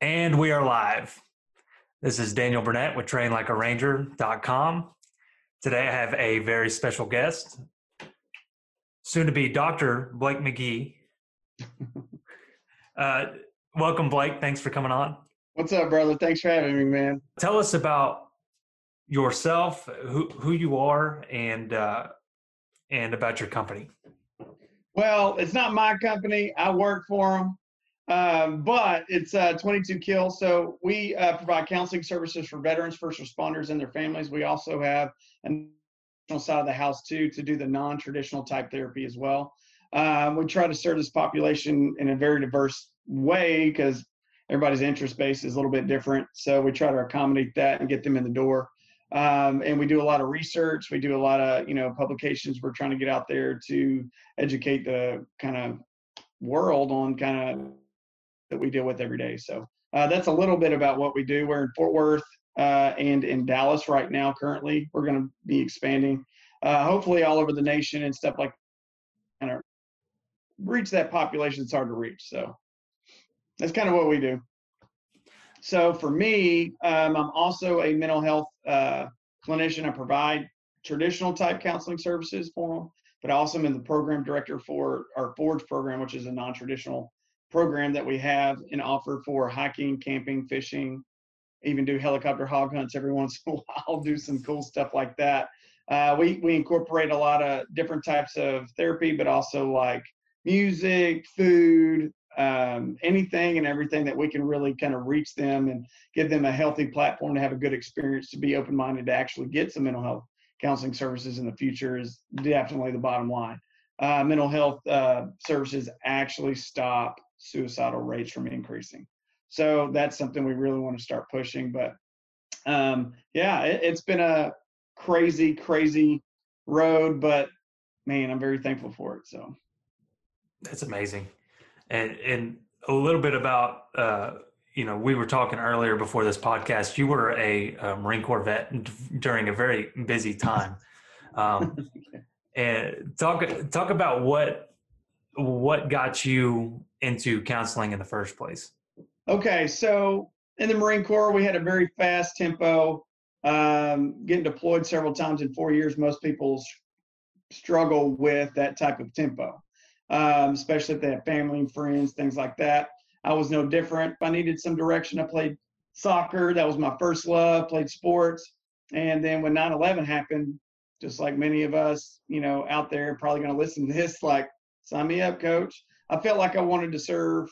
And we are live. This is Daniel Burnett with trainlikearanger.com. Today I have a very special guest, soon to be Dr. Blake McGee. uh, welcome, Blake. Thanks for coming on. What's up, brother? Thanks for having me, man. Tell us about yourself, who, who you are, and, uh, and about your company. Well, it's not my company. I work for them. Um, but it's uh, 22 kills. So we uh, provide counseling services for veterans, first responders, and their families. We also have an side of the house too to do the non-traditional type therapy as well. Um, we try to serve this population in a very diverse way because everybody's interest base is a little bit different. So we try to accommodate that and get them in the door. Um, and we do a lot of research. We do a lot of you know publications. We're trying to get out there to educate the kind of world on kind of that we deal with every day. So uh, that's a little bit about what we do. We're in Fort Worth uh, and in Dallas right now. Currently, we're going to be expanding, uh, hopefully all over the nation and stuff like of reach that population. It's hard to reach. So that's kind of what we do. So for me, um, I'm also a mental health uh, clinician. I provide traditional type counseling services for them, but also I also am the program director for our Forge program, which is a non-traditional program that we have and offer for hiking, camping, fishing, even do helicopter hog hunts every once in a while, do some cool stuff like that. Uh, we, we incorporate a lot of different types of therapy, but also like music, food, um, anything and everything that we can really kind of reach them and give them a healthy platform to have a good experience, to be open minded, to actually get some mental health counseling services in the future is definitely the bottom line. Uh, mental health uh, services actually stop suicidal rates from increasing. So that's something we really want to start pushing. But um, yeah, it, it's been a crazy, crazy road, but man, I'm very thankful for it. So that's amazing. And and a little bit about uh, you know we were talking earlier before this podcast. You were a, a Marine Corps vet during a very busy time. Um, and talk talk about what what got you into counseling in the first place? Okay, so in the Marine Corps, we had a very fast tempo. Um, getting deployed several times in four years, most people struggle with that type of tempo, um, especially if they have family and friends, things like that. I was no different. If I needed some direction, I played soccer. That was my first love, played sports. And then when 9 11 happened, just like many of us, you know, out there probably going to listen to this, like, sign me up, coach. I felt like I wanted to serve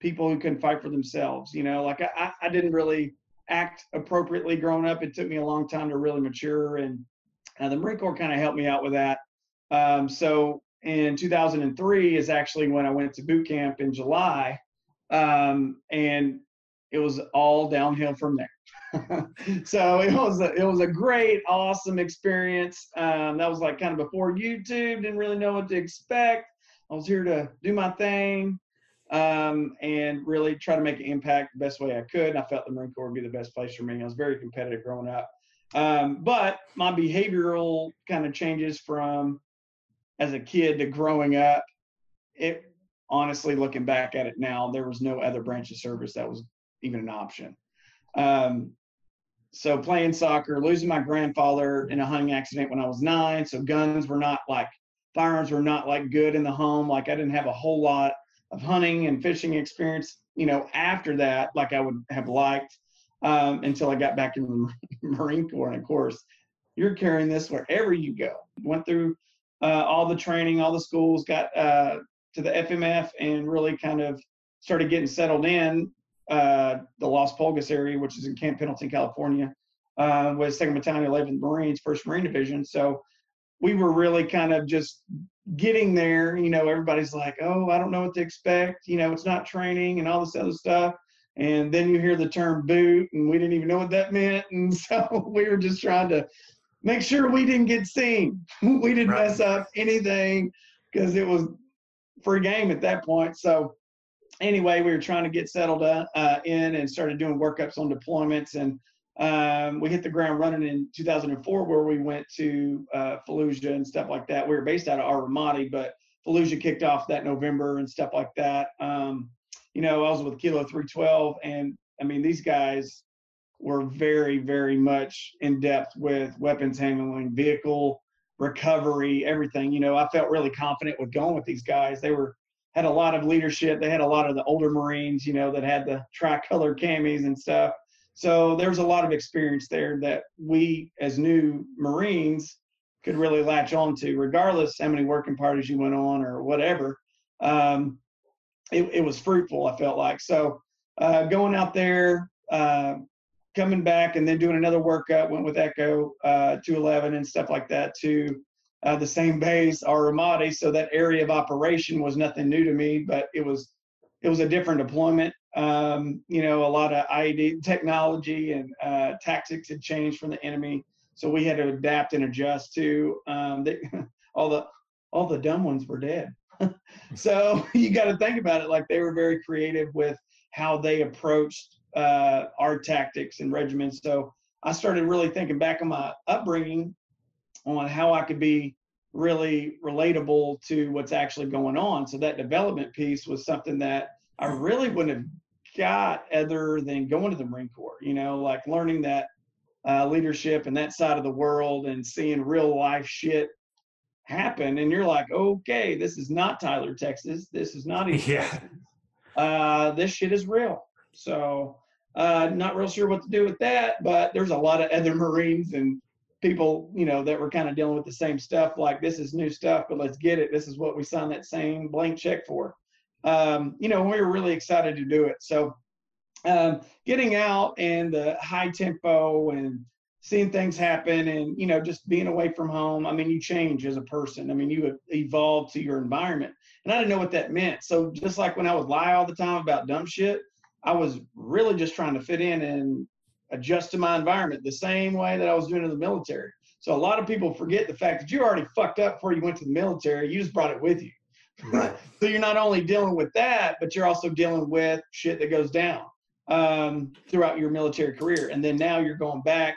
people who couldn't fight for themselves. You know, like I, I didn't really act appropriately growing up. It took me a long time to really mature, and uh, the Marine Corps kind of helped me out with that. Um, so in 2003 is actually when I went to boot camp in July, um, and it was all downhill from there. so it was a, it was a great, awesome experience. Um, that was like kind of before YouTube. Didn't really know what to expect. I was here to do my thing um, and really try to make an impact the best way I could. And I felt the Marine Corps would be the best place for me. I was very competitive growing up. Um, but my behavioral kind of changes from as a kid to growing up. It honestly, looking back at it now, there was no other branch of service that was even an option. Um, so playing soccer, losing my grandfather in a hunting accident when I was nine. So guns were not like firearms were not like good in the home. Like I didn't have a whole lot of hunting and fishing experience, you know, after that, like I would have liked um, until I got back in the Marine Corps. And of course, you're carrying this wherever you go. Went through uh, all the training, all the schools, got uh, to the FMF, and really kind of started getting settled in uh, the Las Pulgas area, which is in Camp Pendleton, California, uh, with Second Battalion, 11th Marines, First Marine Division. So we were really kind of just getting there. You know, everybody's like, oh, I don't know what to expect. You know, it's not training and all this other stuff. And then you hear the term boot, and we didn't even know what that meant. And so we were just trying to make sure we didn't get seen. we didn't right. mess up anything because it was free game at that point. So anyway, we were trying to get settled uh, in and started doing workups on deployments. And um, we hit the ground running in 2004, where we went to uh, Fallujah and stuff like that. We were based out of Ar Ramadi, but Fallujah kicked off that November and stuff like that. Um, you know, I was with Kilo 312, and I mean, these guys were very, very much in depth with weapons handling, vehicle recovery, everything. You know, I felt really confident with going with these guys. They were had a lot of leadership. They had a lot of the older Marines, you know, that had the tricolor camis and stuff. So there was a lot of experience there that we, as new Marines, could really latch on to, regardless how many working parties you went on or whatever. Um, it, it, was fruitful, I felt like. So uh, going out there, uh, coming back, and then doing another workup, went with Echo uh, 211 and stuff like that to uh, the same base, Ar Ramadi. So that area of operation was nothing new to me, but it was it was a different deployment. Um, you know, a lot of IED technology and uh, tactics had changed from the enemy, so we had to adapt and adjust to um, the, all the all the dumb ones were dead. so you got to think about it like they were very creative with how they approached uh, our tactics and regiments. So I started really thinking back on my upbringing on how I could be really relatable to what's actually going on. So that development piece was something that I really wouldn't have got other than going to the Marine Corps, you know, like learning that uh, leadership and that side of the world and seeing real life shit happen. And you're like, okay, this is not Tyler, Texas. This is not East yeah. Texas. Uh, this shit is real. So, uh, not real sure what to do with that, but there's a lot of other Marines and people, you know, that were kind of dealing with the same stuff. Like this is new stuff, but let's get it. This is what we signed that same blank check for. Um, you know, we were really excited to do it. So, um, getting out and the high tempo and seeing things happen and you know just being away from home i mean you change as a person i mean you evolve to your environment and i didn't know what that meant so just like when i would lie all the time about dumb shit i was really just trying to fit in and adjust to my environment the same way that I was doing in the military. So a lot of people forget the fact that you already fucked up before you went to the military. You just brought it with you. Right. so you're not only dealing with that, but you're also dealing with shit that goes down um, throughout your military career. And then now you're going back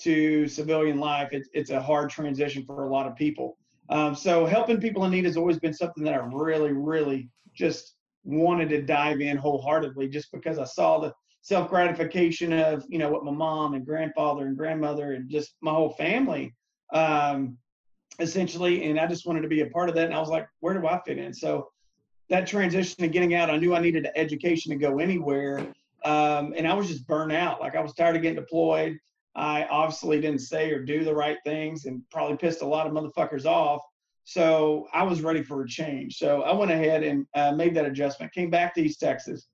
to civilian life. It's, it's a hard transition for a lot of people. Um, so helping people in need has always been something that I really, really just wanted to dive in wholeheartedly just because I saw the self gratification of you know what my mom and grandfather and grandmother and just my whole family um, essentially and i just wanted to be a part of that and i was like where do i fit in? So that transition of getting out i knew i needed an education to go anywhere um, and i was just burnt out. Like i was tired of getting deployed. I obviously didn't say or do the right things and probably pissed a lot of motherfuckers off. So i was ready for a change. So i went ahead and uh, made that adjustment came back to east texas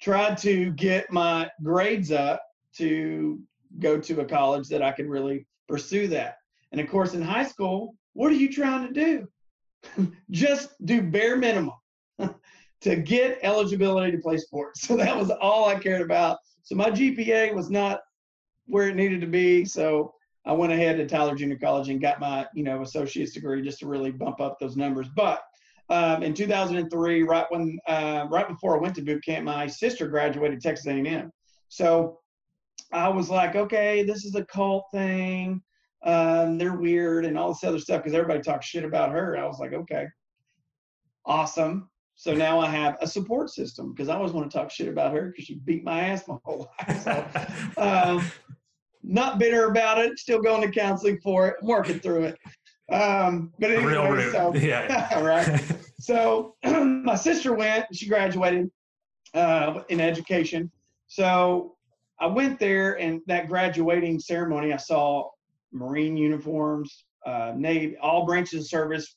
tried to get my grades up to go to a college that I could really pursue that. And of course, in high school, what are you trying to do? Just do bare minimum to get eligibility to play sports. So that was all I cared about. So my GPA was not where it needed to be. So I went ahead to Tyler Junior College and got my, you know, associate's degree just to really bump up those numbers. But um, in 2003, right when uh, right before I went to boot camp, my sister graduated Texas A&M. So I was like, okay, this is a cult thing. Um, they're weird and all this other stuff because everybody talks shit about her. I was like, okay, awesome. So now I have a support system because I always want to talk shit about her because she beat my ass my whole life. So, um, not bitter about it. Still going to counseling for it. working through it. Um, but anyway, so yeah, right. so my sister went. She graduated uh, in education. So I went there, and that graduating ceremony, I saw Marine uniforms, uh, Navy, all branches of service,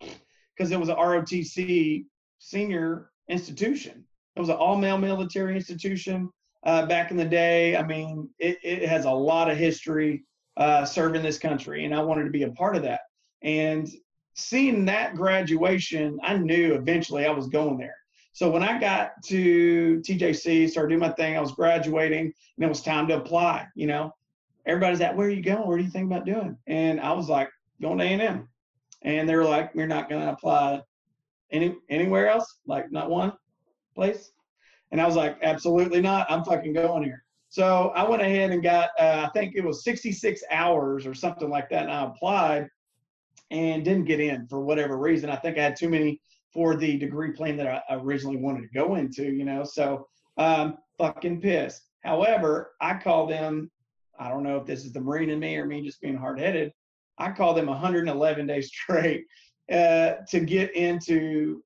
because it was a ROTC senior institution. It was an all-male military institution uh, back in the day. I mean, it, it has a lot of history uh, serving this country, and I wanted to be a part of that. And seeing that graduation, I knew eventually I was going there. So when I got to TJC, started doing my thing, I was graduating, and it was time to apply. You know, everybody's at, "Where are you going? What do you think about doing?" And I was like, "Going to A&M," and they were like, "You're not going to apply any anywhere else, like not one place." And I was like, "Absolutely not. I'm fucking going here." So I went ahead and got, uh, I think it was 66 hours or something like that, and I applied and didn't get in for whatever reason. I think I had too many for the degree plan that I originally wanted to go into, you know. So um, fucking pissed. However, I call them, I don't know if this is the Marine in me or me just being hard headed. I called them 111 days straight uh, to get into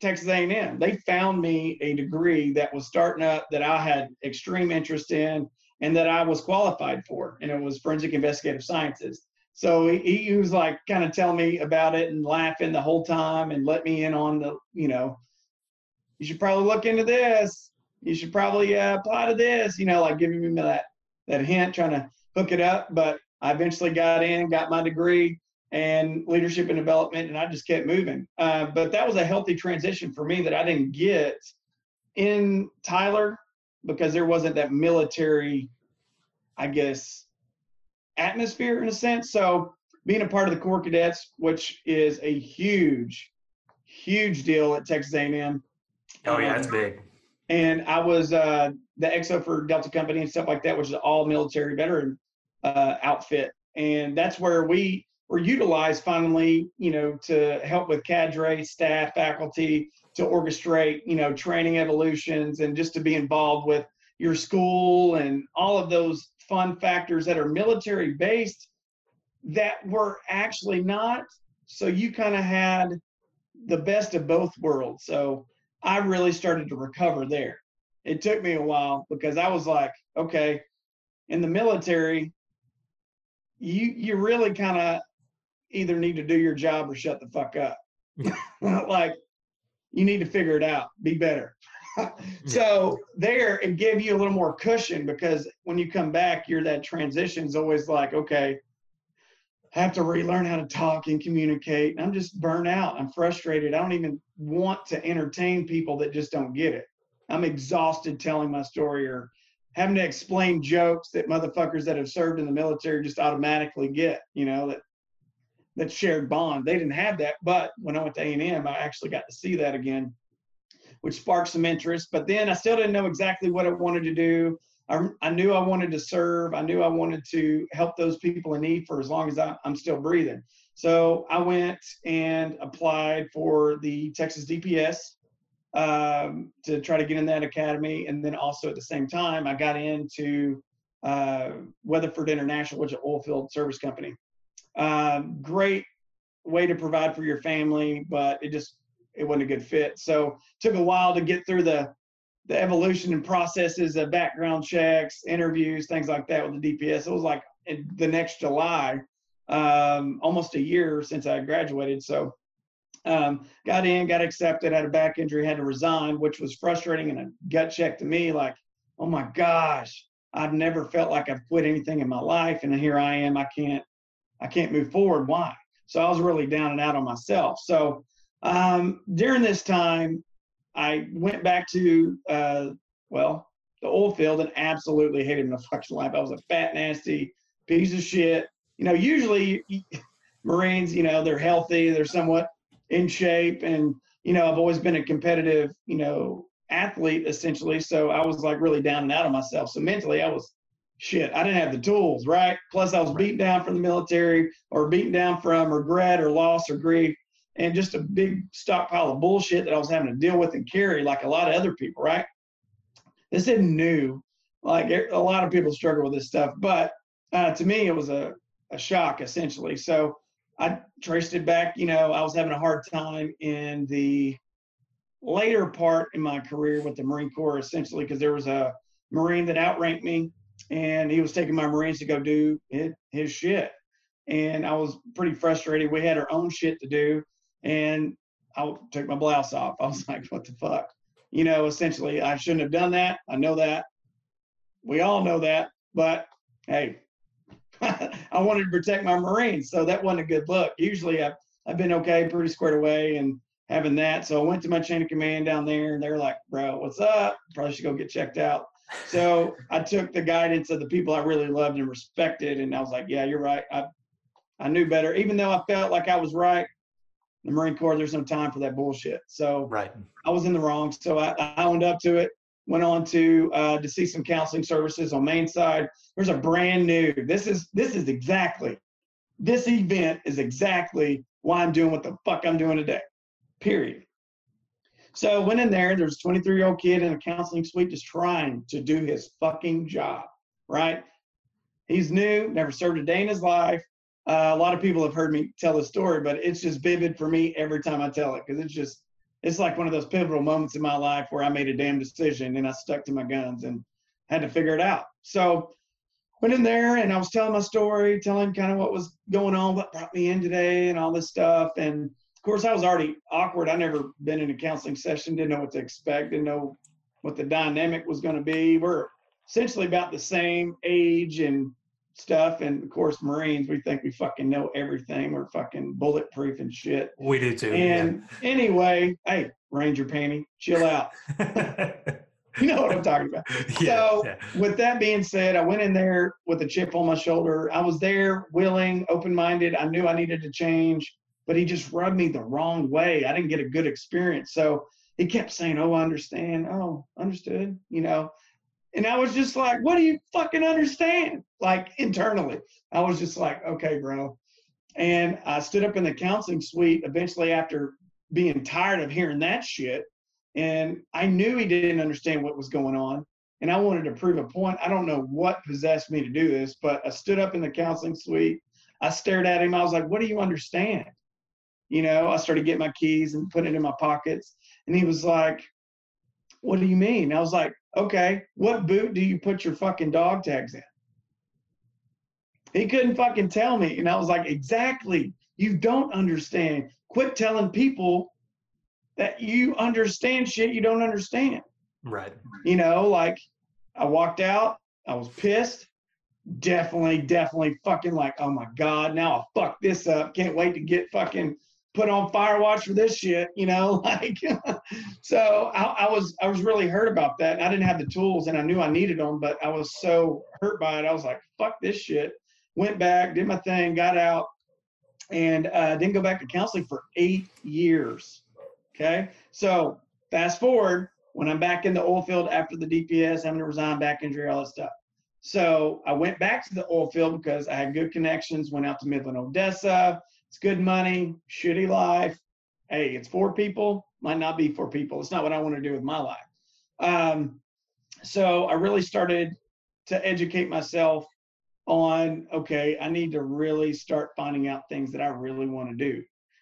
Texas A&M. They found me a degree that was starting up that I had extreme interest in and that I was qualified for, and it was forensic investigative sciences. So he, he was like kind of telling me about it and laughing the whole time and let me in on the, you know, you should probably look into this. You should probably uh, apply to this, you know, like giving me that that hint, trying to hook it up. But I eventually got in, got my degree and leadership and development, and I just kept moving. Uh, but that was a healthy transition for me that I didn't get in Tyler because there wasn't that military, I guess, atmosphere in a sense. So being a part of the Corps Cadets, which is a huge, huge deal at Texas A&M. Oh yeah, it's um, big. And I was uh, the XO for Delta Company and stuff like that, which is all military veteran uh, outfit. And that's where we were utilized finally, you know, to help with cadre, staff, faculty, to orchestrate, you know, training evolutions and just to be involved with your school and all of those fun factors that are military based that were actually not. So you kind of had the best of both worlds. So I really started to recover there. It took me a while because I was like, okay, in the military, you you really kind of either need to do your job or shut the fuck up. like you need to figure it out, be better. so there it gave you a little more cushion because when you come back, you're that transition is always like, okay, have to relearn how to talk and communicate. I'm just burnt out. I'm frustrated. I don't even want to entertain people that just don't get it. I'm exhausted telling my story or having to explain jokes that motherfuckers that have served in the military just automatically get, you know, that that shared bond. They didn't have that, but when I went to A&M, I actually got to see that again which sparked some interest. But then I still didn't know exactly what I wanted to do. I, knew I wanted to serve. I knew I wanted to help those people in need for as long as I, I'm still breathing. So I went and applied for the Texas DPS um, to try to get in that academy. And then also at the same time, I got into uh, Weatherford International, which is an oil field service company. Um, great way to provide for your family, but it just it wasn't a good fit. So took a while to get through the the evolution and processes of background checks, interviews, things like that with the DPS. It was like the next July, um, almost a year since I graduated. So um, got in, got accepted, had a back injury, had to resign, which was frustrating and a gut check to me. Like, oh my gosh, I've never felt like I've quit anything in my life, and here I am. I can't, I can't move forward. Why? So I was really down and out on myself. So um, during this time, I went back to, uh, well, the oil field and absolutely hated my fucking life. I was a fat, nasty piece of shit. You know, usually Marines, you know, they're healthy, they're somewhat in shape. And, you know, I've always been a competitive, you know, athlete essentially. So I was like really down and out of myself. So mentally, I was shit. I didn't have the tools, right? Plus, I was beaten down from the military or beaten down from regret or loss or grief and just a big stockpile of bullshit that I was having to deal with and carry like a lot of other people, right? This isn't new. Like a lot of people struggle with this stuff, but uh, to me, it was a, a shock essentially. So I traced it back. You know, I was having a hard time in the later part in my career with the Marine Corps, essentially, because there was a Marine that outranked me and he was taking my Marines to go do his, his shit. And I was pretty frustrated. We had our own shit to do and I took my blouse off. I was like, what the fuck? You know, essentially, I shouldn't have done that. I know that. We all know that. But hey, I wanted to protect my Marines. So that wasn't a good look. Usually I've, I've been okay, pretty squared away and having that. So I went to my chain of command down there and they're like, bro, what's up? Probably should go get checked out. So I took the guidance of the people I really loved and respected. And I was like, yeah, you're right. I, I knew better. Even though I felt like I was right, the Marine Corps, there's no time for that bullshit. So right. I was in the wrong. So I, I owned up to it. Went on to uh, to see some counseling services on main side. There's a brand new. This is this is exactly this event is exactly why I'm doing what the fuck I'm doing today. Period. So went in there. There's a 23 year old kid in a counseling suite just trying to do his fucking job. Right? He's new, never served a day in his life. Uh, a lot of people have heard me tell the story, but it's just vivid for me every time I tell it because it's just it's like one of those pivotal moments in my life where I made a damn decision and I stuck to my guns and had to figure it out. So went in there and I was telling my story, telling kind of what was going on, what brought me in today, and all this stuff. And of course, I was already awkward. I never been in a counseling session, didn't know what to expect, didn't know what the dynamic was going to be. We're essentially about the same age and stuff. And of course, Marines, we think we fucking know everything. We're fucking bulletproof and shit. We do too. And yeah. anyway, hey, Ranger Panty, chill out. you know what I'm talking about. Yeah, so, yeah. with that being said, I went in there with a chip on my shoulder. I was there, willing, open minded. I knew I needed to change, but he just rubbed me the wrong way. I didn't get a good experience. So, he kept saying, Oh, I understand. Oh, understood. You know, and I was just like, what do you fucking understand? Like internally, I was just like, okay, bro. And I stood up in the counseling suite eventually after being tired of hearing that shit. And I knew he didn't understand what was going on. And I wanted to prove a point. I don't know what possessed me to do this, but I stood up in the counseling suite. I stared at him. I was like, what do you understand? You know, I started getting my keys and putting it in my pockets. And he was like, what do you mean? I was like, okay, what boot do you put your fucking dog tags in? He couldn't fucking tell me. And I was like, exactly. You don't understand. Quit telling people that you understand shit you don't understand. Right. You know, like I walked out, I was pissed. Definitely, definitely fucking like, oh my God, now I'll fuck this up. Can't wait to get fucking put on fire watch for this shit, you know, like so I, I, was I was really hurt about that. And I didn't have the tools and I knew I needed them, but I was so hurt by it. I was like, fuck this shit. Went back, did my thing, got out, and uh, didn't go back to counseling for eight years. Okay. So fast forward when I'm back in the oil field after the DPS, having to resign, back injury, all that stuff. So I went back to the oil field because I had good connections, went out to Midland, Odessa, it's good money, shitty life. Hey, it's for people, might not be for people. It's not what I want to do with my life. Um, so I really started to educate myself on okay, I need to really start finding out things that I really want to do.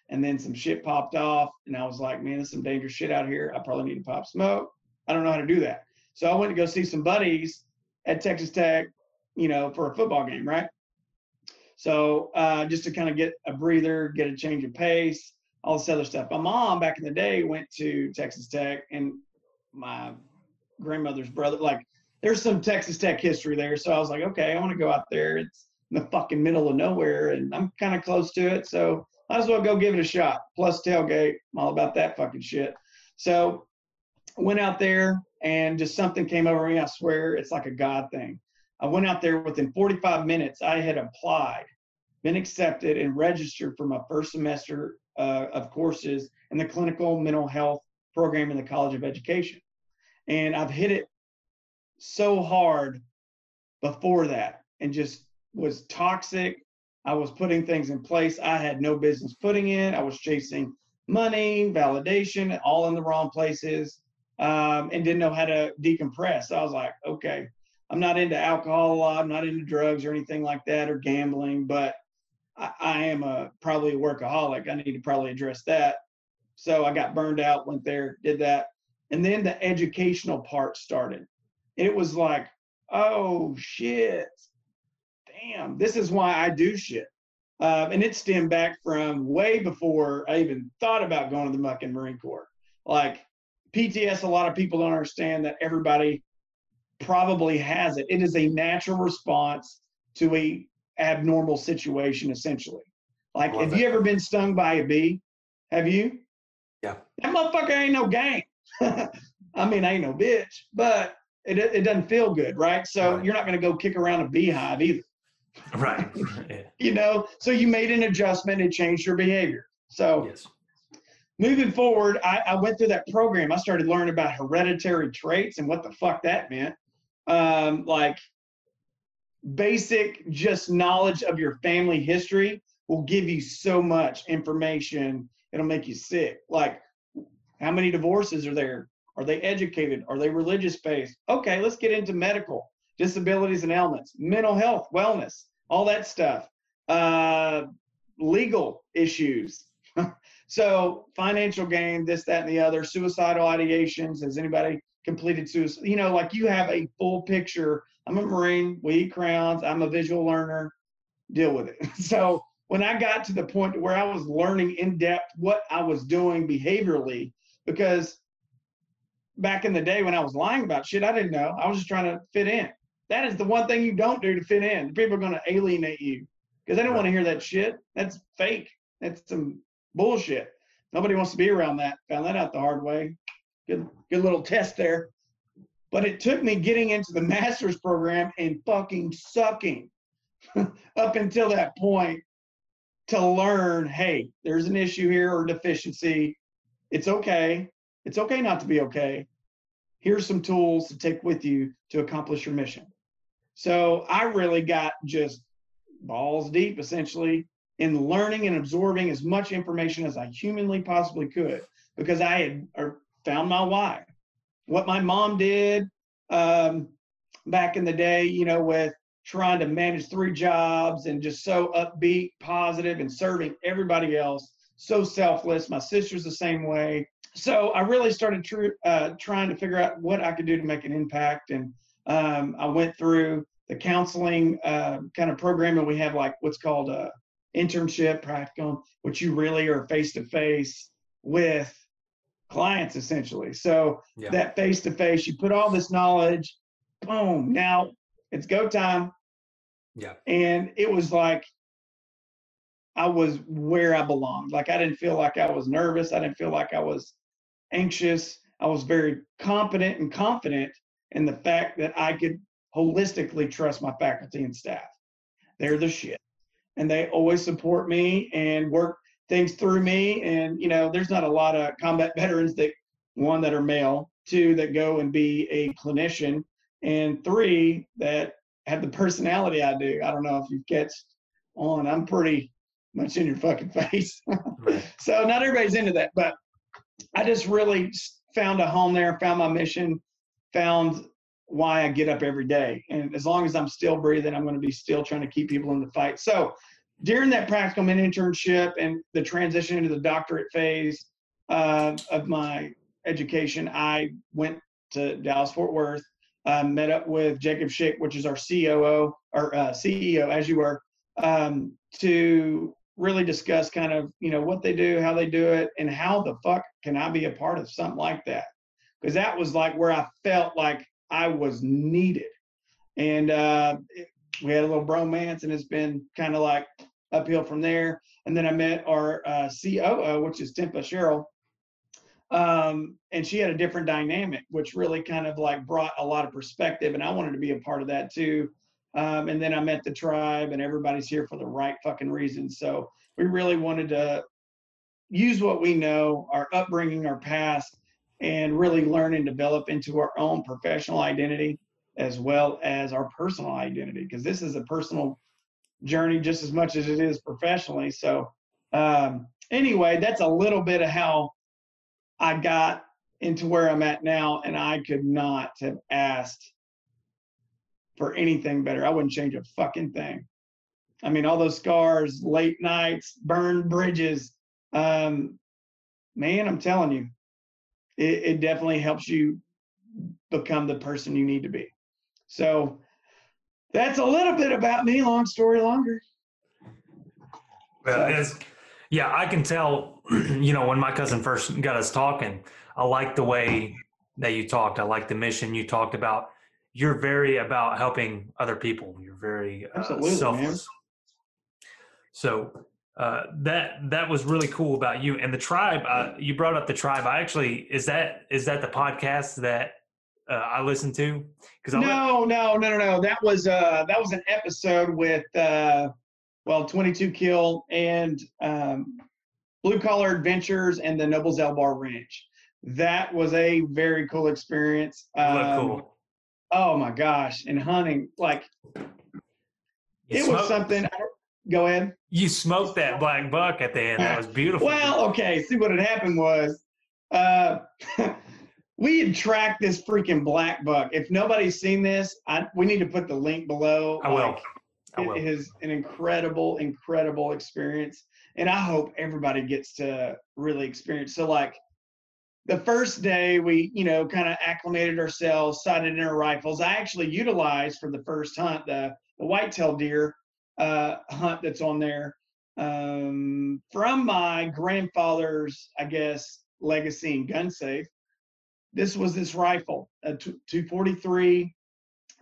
And then some shit popped off, and I was like, man, there's some dangerous shit out here. I probably need to pop smoke. I don't know how to do that. So I went to go see some buddies at Texas Tech, you know, for a football game, right? So uh, just to kind of get a breather, get a change of pace, all this other stuff. My mom back in the day went to Texas Tech, and my grandmother's brother, like, there's some Texas Tech history there. So I was like, okay, I want to go out there. It's in the fucking middle of nowhere, and I'm kind of close to it, so might as well go give it a shot. Plus tailgate, I'm all about that fucking shit. So went out there, and just something came over me. I swear, it's like a God thing. I went out there within 45 minutes. I had applied, been accepted, and registered for my first semester uh, of courses in the clinical mental health program in the College of Education. And I've hit it so hard before that and just was toxic. I was putting things in place I had no business putting in. I was chasing money, validation, all in the wrong places, um, and didn't know how to decompress. So I was like, okay, I'm not into alcohol a lot. I'm not into drugs or anything like that or gambling, but I, I am a probably a workaholic. I need to probably address that. So I got burned out, went there, did that. And then the educational part started. It was like, oh shit, damn, this is why I do shit. Uh, and it stemmed back from way before I even thought about going to the muck Mucking Marine Corps. Like PTS, a lot of people don't understand that everybody probably has it. It is a natural response to a abnormal situation, essentially. Like, have it. you ever been stung by a bee? Have you? Yeah. That motherfucker ain't no game. I mean, I ain't no bitch, but it, it doesn't feel good, right? So right. you're not going to go kick around a beehive either. Right. Yeah. you know, so you made an adjustment and changed your behavior. So yes. moving forward, I, I went through that program. I started learning about hereditary traits and what the fuck that meant um, like basic just knowledge of your family history will give you so much information it'll make you sick like How many divorces are there? Are they educated? Are they religious based? Okay, let's get into medical, disabilities and ailments, mental health, wellness, all that stuff, uh, legal issues. so financial gain, this, that, and the other, suicidal ideations. Has anybody completed suicide? You know, like you have a full picture. I'm a Marine. We eat crowns. I'm a visual learner. Deal with it. So when I got to the point where I was learning in depth what I was doing behaviorally, because back in the day when I was lying about shit, I didn't know. I was just trying to fit in. That is the one thing you don't do to fit in. People are going to alienate you because they don't want to hear that shit. That's fake. That's some bullshit. Nobody wants to be around that. Found that out the hard way. Good, good little test there. But it took me getting into the master's program and fucking sucking up until that point to learn hey, there's an issue here or deficiency. It's okay. It's okay not to be okay. Here's some tools to take with you to accomplish your mission. So I really got just balls deep essentially in learning and absorbing as much information as I humanly possibly could because I had found my why. What my mom did um, back in the day, you know, with trying to manage three jobs and just so upbeat, positive, and serving everybody else, so selfless. My sister's the same way. So I really started tr- uh, trying to figure out what I could do to make an impact. And um, I went through the counseling uh, kind of program, and we have like what's called a internship practicum, which you really are face to face with clients essentially. So yeah. that face to face, you put all this knowledge, boom, now it's go time. Yeah. And it was like I was where I belonged. Like I didn't feel like I was nervous. I didn't feel like I was anxious. I was very competent and confident in the fact that I could holistically trust my faculty and staff. They're the shit. And they always support me and work things through me. And, you know, there's not a lot of combat veterans that, one, that are male, two, that go and be a clinician, and three, that have the personality I do. I don't know if you've catch on. I'm pretty much in your fucking face. so not everybody's into that, but I just really found a home there, found my mission, found why I get up every day. And as long as I'm still breathing, I'm going to be still trying to keep people in the fight. So during that practical internship and the transition into the doctorate phase uh, of my education, I went to Dallas Fort Worth, uh, met up with Jacob Schick, which is our COO or uh, CEO, as you were, um, to really discuss kind of you know what they do, how they do it, and how the fuck can I be a part of something like that? Because that was like where I felt like I was needed, and uh, we had a little bromance, and it's been kind of like uphill from there. And then I met our uh, COO, which is Timpa Cheryl, um, and she had a different dynamic, which really kind of like brought a lot of perspective, and I wanted to be a part of that too. Um, and then I met the tribe, and everybody's here for the right fucking reasons. So we really wanted to use what we know, our upbringing, our past, and really learn and develop into our own professional identity as well as our personal identity, because this is a personal journey just as much as it is professionally. So, um, anyway, that's a little bit of how I got into where I'm at now, and I could not have asked for anything better. I wouldn't change a fucking thing. I mean, all those scars, late nights, burned bridges. Um, man, I'm telling you, it, it definitely helps you become the person you need to be. So that's a little bit about me. Long story longer. Well, as yeah, I can tell. You know, when my cousin first got us talking, I like the way that you talked. I like the mission you talked about you're very about helping other people. You're very uh, selfless. Man. So uh, that that was really cool about you and the tribe. Uh, you brought up the tribe. I actually is that is that the podcast that uh, I listened to? Because no, no, no, no, no. That was uh, that was an episode with uh, well, 22 Kill and um, Blue Collar Adventures and the Nobles El Bar Ranch. That was a very cool experience. Um, cool oh my gosh, and hunting like you it smoked, was something. Go ahead. You smoked that black buck at the end. That was beautiful. well, okay. See what had happened was uh, we had tracked this freaking black buck. If nobody's seen this, I, we need to put the link below. I will. Like, I will. It is an incredible, incredible experience. And I hope everybody gets to really experience. So, like, the first day we, you know, kind of acclimated ourselves, sighted in our rifles. I actually utilized for the first hunt the, the whitetail deer uh, hunt that's on there um, from my grandfather's, I guess, legacy and gun safe. This was this rifle, a 243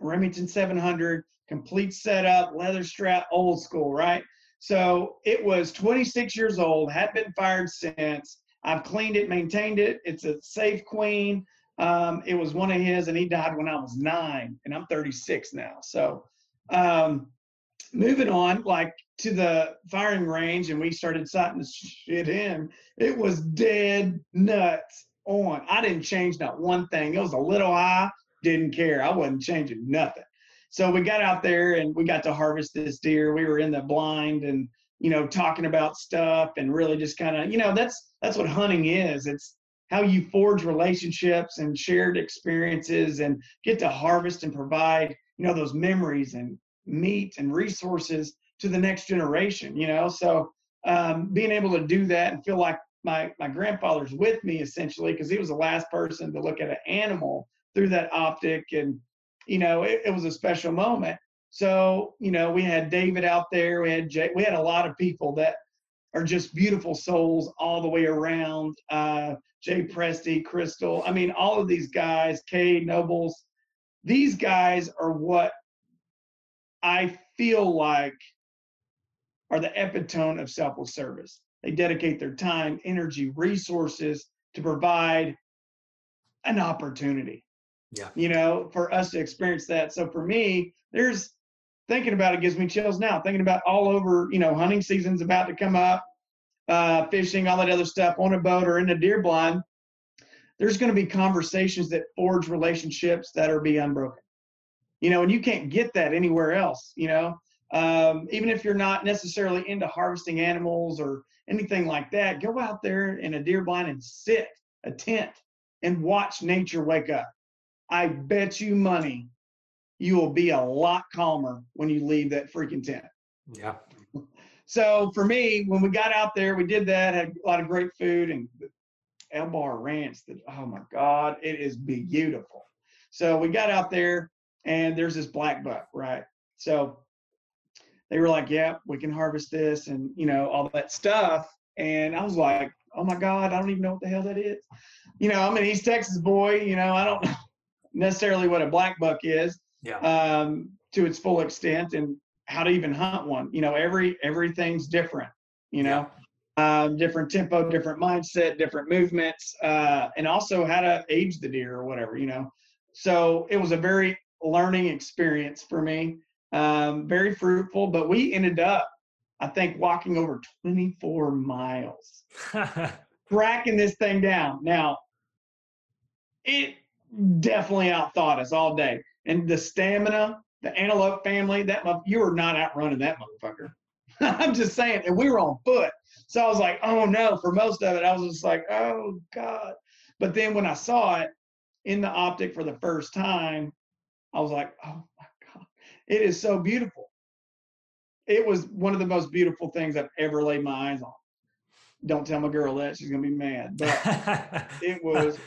Remington 700, complete setup, leather strap, old school, right? So it was 26 years old, had been fired since. I've cleaned it, maintained it. It's a safe queen. Um, it was one of his, and he died when I was nine, and I'm 36 now. So, um, moving on, like to the firing range, and we started sighting the shit in. It was dead nuts on. I didn't change not one thing. It was a little high, didn't care. I wasn't changing nothing. So we got out there and we got to harvest this deer. We were in the blind and you know talking about stuff and really just kind of you know that's that's what hunting is. It's how you forge relationships and shared experiences and get to harvest and provide you know those memories and meat and resources to the next generation. You know, so um, being able to do that and feel like my my grandfather's with me essentially because he was the last person to look at an animal through that optic and you know, it, it was a special moment. So, you know, we had David out there, we had Jay, we had a lot of people that are just beautiful souls all the way around. Uh, Jay Presty, Crystal, I mean, all of these guys, Kay Nobles, these guys are what I feel like are the epitome of selfless service. They dedicate their time, energy, resources to provide an opportunity yeah. You know, for us to experience that. So for me, there's thinking about it gives me chills now. Thinking about all over, you know, hunting season's about to come up, uh, fishing, all that other stuff on a boat or in a deer blind. There's going to be conversations that forge relationships that are be unbroken. You know, and you can't get that anywhere else. You know, um, even if you're not necessarily into harvesting animals or anything like that, go out there in a deer blind and sit a tent and watch nature wake up I bet you money you will be a lot calmer when you leave that freaking tent. Yeah. So for me, when we got out there, we did that, had a lot of great food and El Bar Ranch. That oh my God, it is beautiful. So we got out there and there's this black buck, right? So they were like, "Yeah, we can harvest this," and you know all that stuff. And I was like, "Oh my God, I don't even know what the hell that is." You know, I'm an East Texas boy. You know, I don't know necessarily what a black buck is yeah. um, to its full extent and how to even hunt one. You know, every everything's different. You know, yeah. um, different tempo, different mindset, different movements, uh, and also how to age the deer or whatever. You know, so it was a very learning experience for me. Um, very fruitful, but we ended up, I think, walking over 24 miles, cracking this thing down. Now, it definitely outthought us all day. And the stamina, the antelope family, that you were not outrunning that motherfucker. I'm just saying, and we were on foot. So I was like, oh no, for most of it, I was just like, oh God. But then when I saw it in the optic for the first time, I was like, oh my it is so beautiful. It was one of the most beautiful things I've ever laid my eyes on. Don't tell my girl that, she's gonna be mad. But it was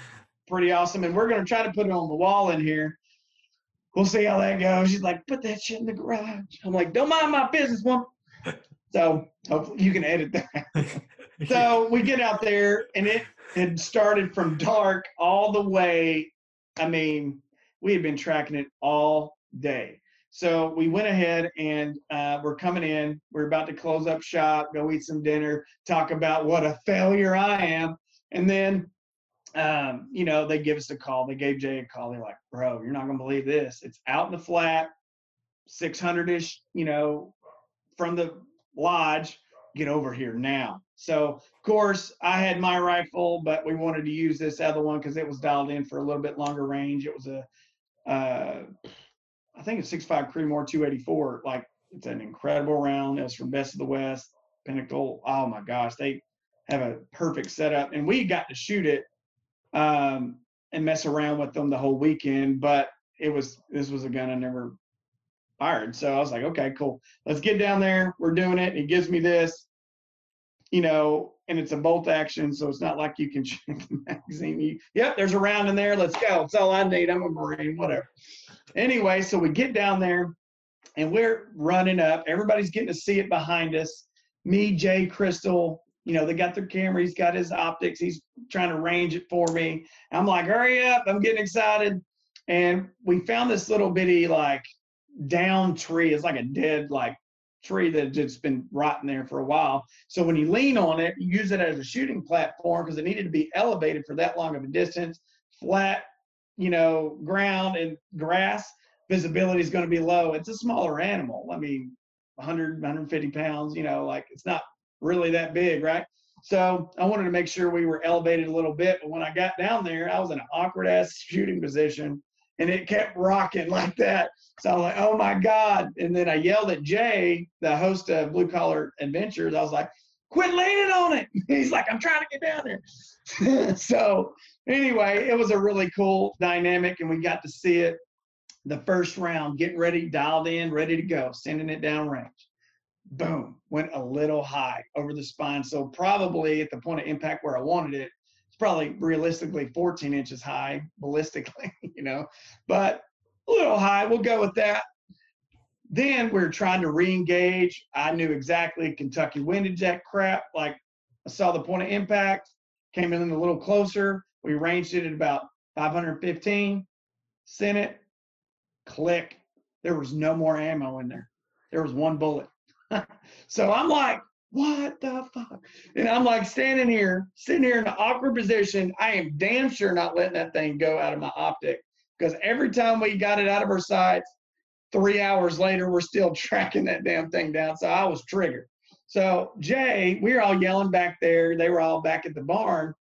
pretty awesome. And we're going to try to put it on the wall in here. We'll see how that goes. She's like, put that shit in the garage. I'm like, don't mind my business, woman. So hopefully you can edit that. so we get out there and it had started from dark all the way. I mean, we had been tracking it all day. So we went ahead and uh, we're coming in. We're about to close up shop, go eat some dinner, talk about what a failure I am. And then um, you know, they give us a call. They gave Jay a call. They're like, bro, you're not going to believe this. It's out in the flat, 600 ish, you know, from the lodge. Get over here now. So, of course, I had my rifle, but we wanted to use this other one because it was dialed in for a little bit longer range. It was a, uh, I think it's 6.5 Creedmoor 284. Like, it's an incredible round. It was from Best of the West, Pinnacle. Oh my gosh, they have a perfect setup. And we got to shoot it um, and mess around with them the whole weekend. But it was this was a gun I never fired. So I was like, okay, cool. Let's get down there. We're doing it. He gives me this, you know, and it's a bolt action, so it's not like you can check the magazine. You, yep, there's a round in there. Let's go. That's all I need. I'm a Marine, whatever. Anyway, so we get down there and we're running up. Everybody's getting to see it behind us. Me, Jay, Crystal, you know, they got their camera. He's got his optics. He's trying to range it for me. I'm like, hurry up. I'm getting excited. And we found this little bitty, like, down tree. It's like a dead, like, tree that just been rotting there for a while. So when you lean on it, you use it as a shooting platform because it needed to be elevated for that long of a distance, flat, you know, ground and grass. Visibility is going to be low. It's a smaller animal. I mean, 100, 150 pounds, you know, like it's not really that big, right? So I wanted to make sure we were elevated a little bit. But when I got down there, I was in an awkward ass shooting position and it kept rocking like that. So I was like, oh my God. And then I yelled at Jay, the host of Blue Collar Adventures. I was like, quit leaning on it. He's like, I'm trying to get down there. so anyway, it was a really cool dynamic and we got to see it the first round, getting ready, dialed in, ready to go, sending it down range boom, went a little high over the spine. So probably at the point of impact where I wanted it, it's probably realistically 14 inches high ballistically, you know, but a little high. We'll go with that. Then we are trying to re-engage. I knew exactly Kentucky windage that crap. Like I saw the point of impact, came in a little closer. We ranged it at about 515. Sent it, click. There was no more ammo in there. There was one bullet. so I'm like, what the fuck? And I'm like standing here, sitting here in an awkward position. I am damn sure not letting that thing go out of my optic because every time we got it out of our sights, three hours later, we're still tracking that damn thing down. So I was triggered. So Jay, we were all yelling back there. They were all back at the barn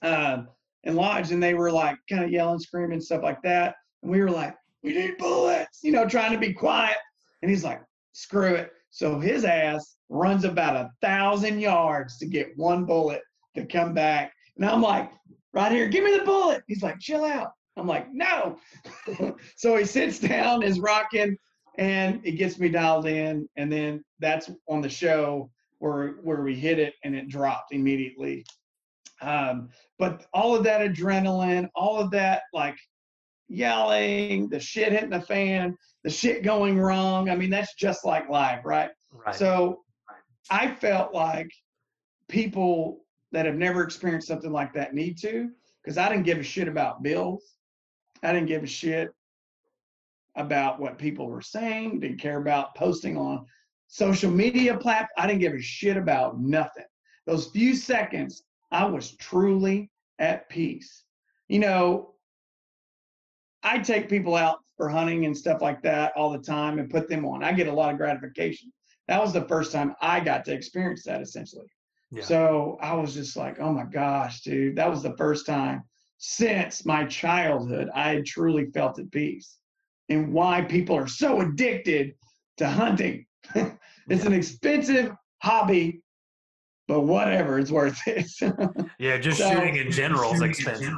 um, and lodge, and they were like kind of yelling, screaming, stuff like that. And we were like, we need bullets, you know, trying to be quiet. And he's like, screw it. So his ass runs about a thousand yards to get one bullet to come back. And I'm like, right here, give me the bullet. He's like, chill out. I'm like, no. so he sits down, is rocking, and it gets me dialed in. And then that's on the show where where we hit it and it dropped immediately. Um, but all of that adrenaline, all of that like yelling, the shit hitting the fan, the shit going wrong. I mean, that's just like life, right? Right. So I felt like people that have never experienced something like that need to, because I didn't give a shit about bills. I didn't give a shit about what people were saying, didn't care about posting on social media platforms. I didn't give a shit about nothing. Those few seconds, I was truly at peace. You know, I take people out for hunting and stuff like that all the time and put them on. I get a lot of gratification. That was the first time I got to experience that essentially. Yeah. So I was just like, oh my gosh, dude, that was the first time since my childhood I had truly felt at peace. And why people are so addicted to hunting. it's an expensive hobby but whatever, it's worth it. yeah, just so, shooting in general is expensive.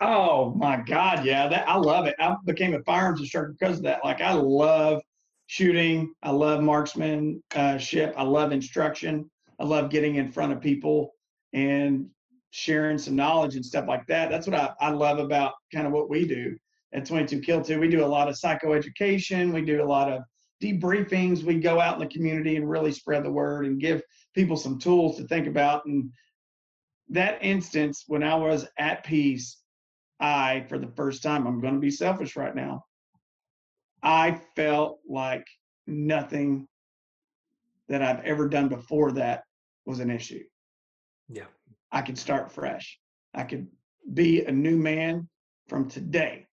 Oh my God, yeah, that I love it. I became a firearms instructor because of that. Like I love shooting. I love marksmanship. I love instruction. I love getting in front of people and sharing some knowledge and stuff like that. That's what I, I love about kind of what we do at 22 Kill 2. We do a lot of psychoeducation. We do a lot of debriefings. We go out in the community and really spread the word and give people some tools to think about. And that instance, when I was at peace, I, for the first time, I'm going to be selfish right now. I felt like nothing that I've ever done before that was an issue. Yeah. I could start fresh. I could be a new man from today.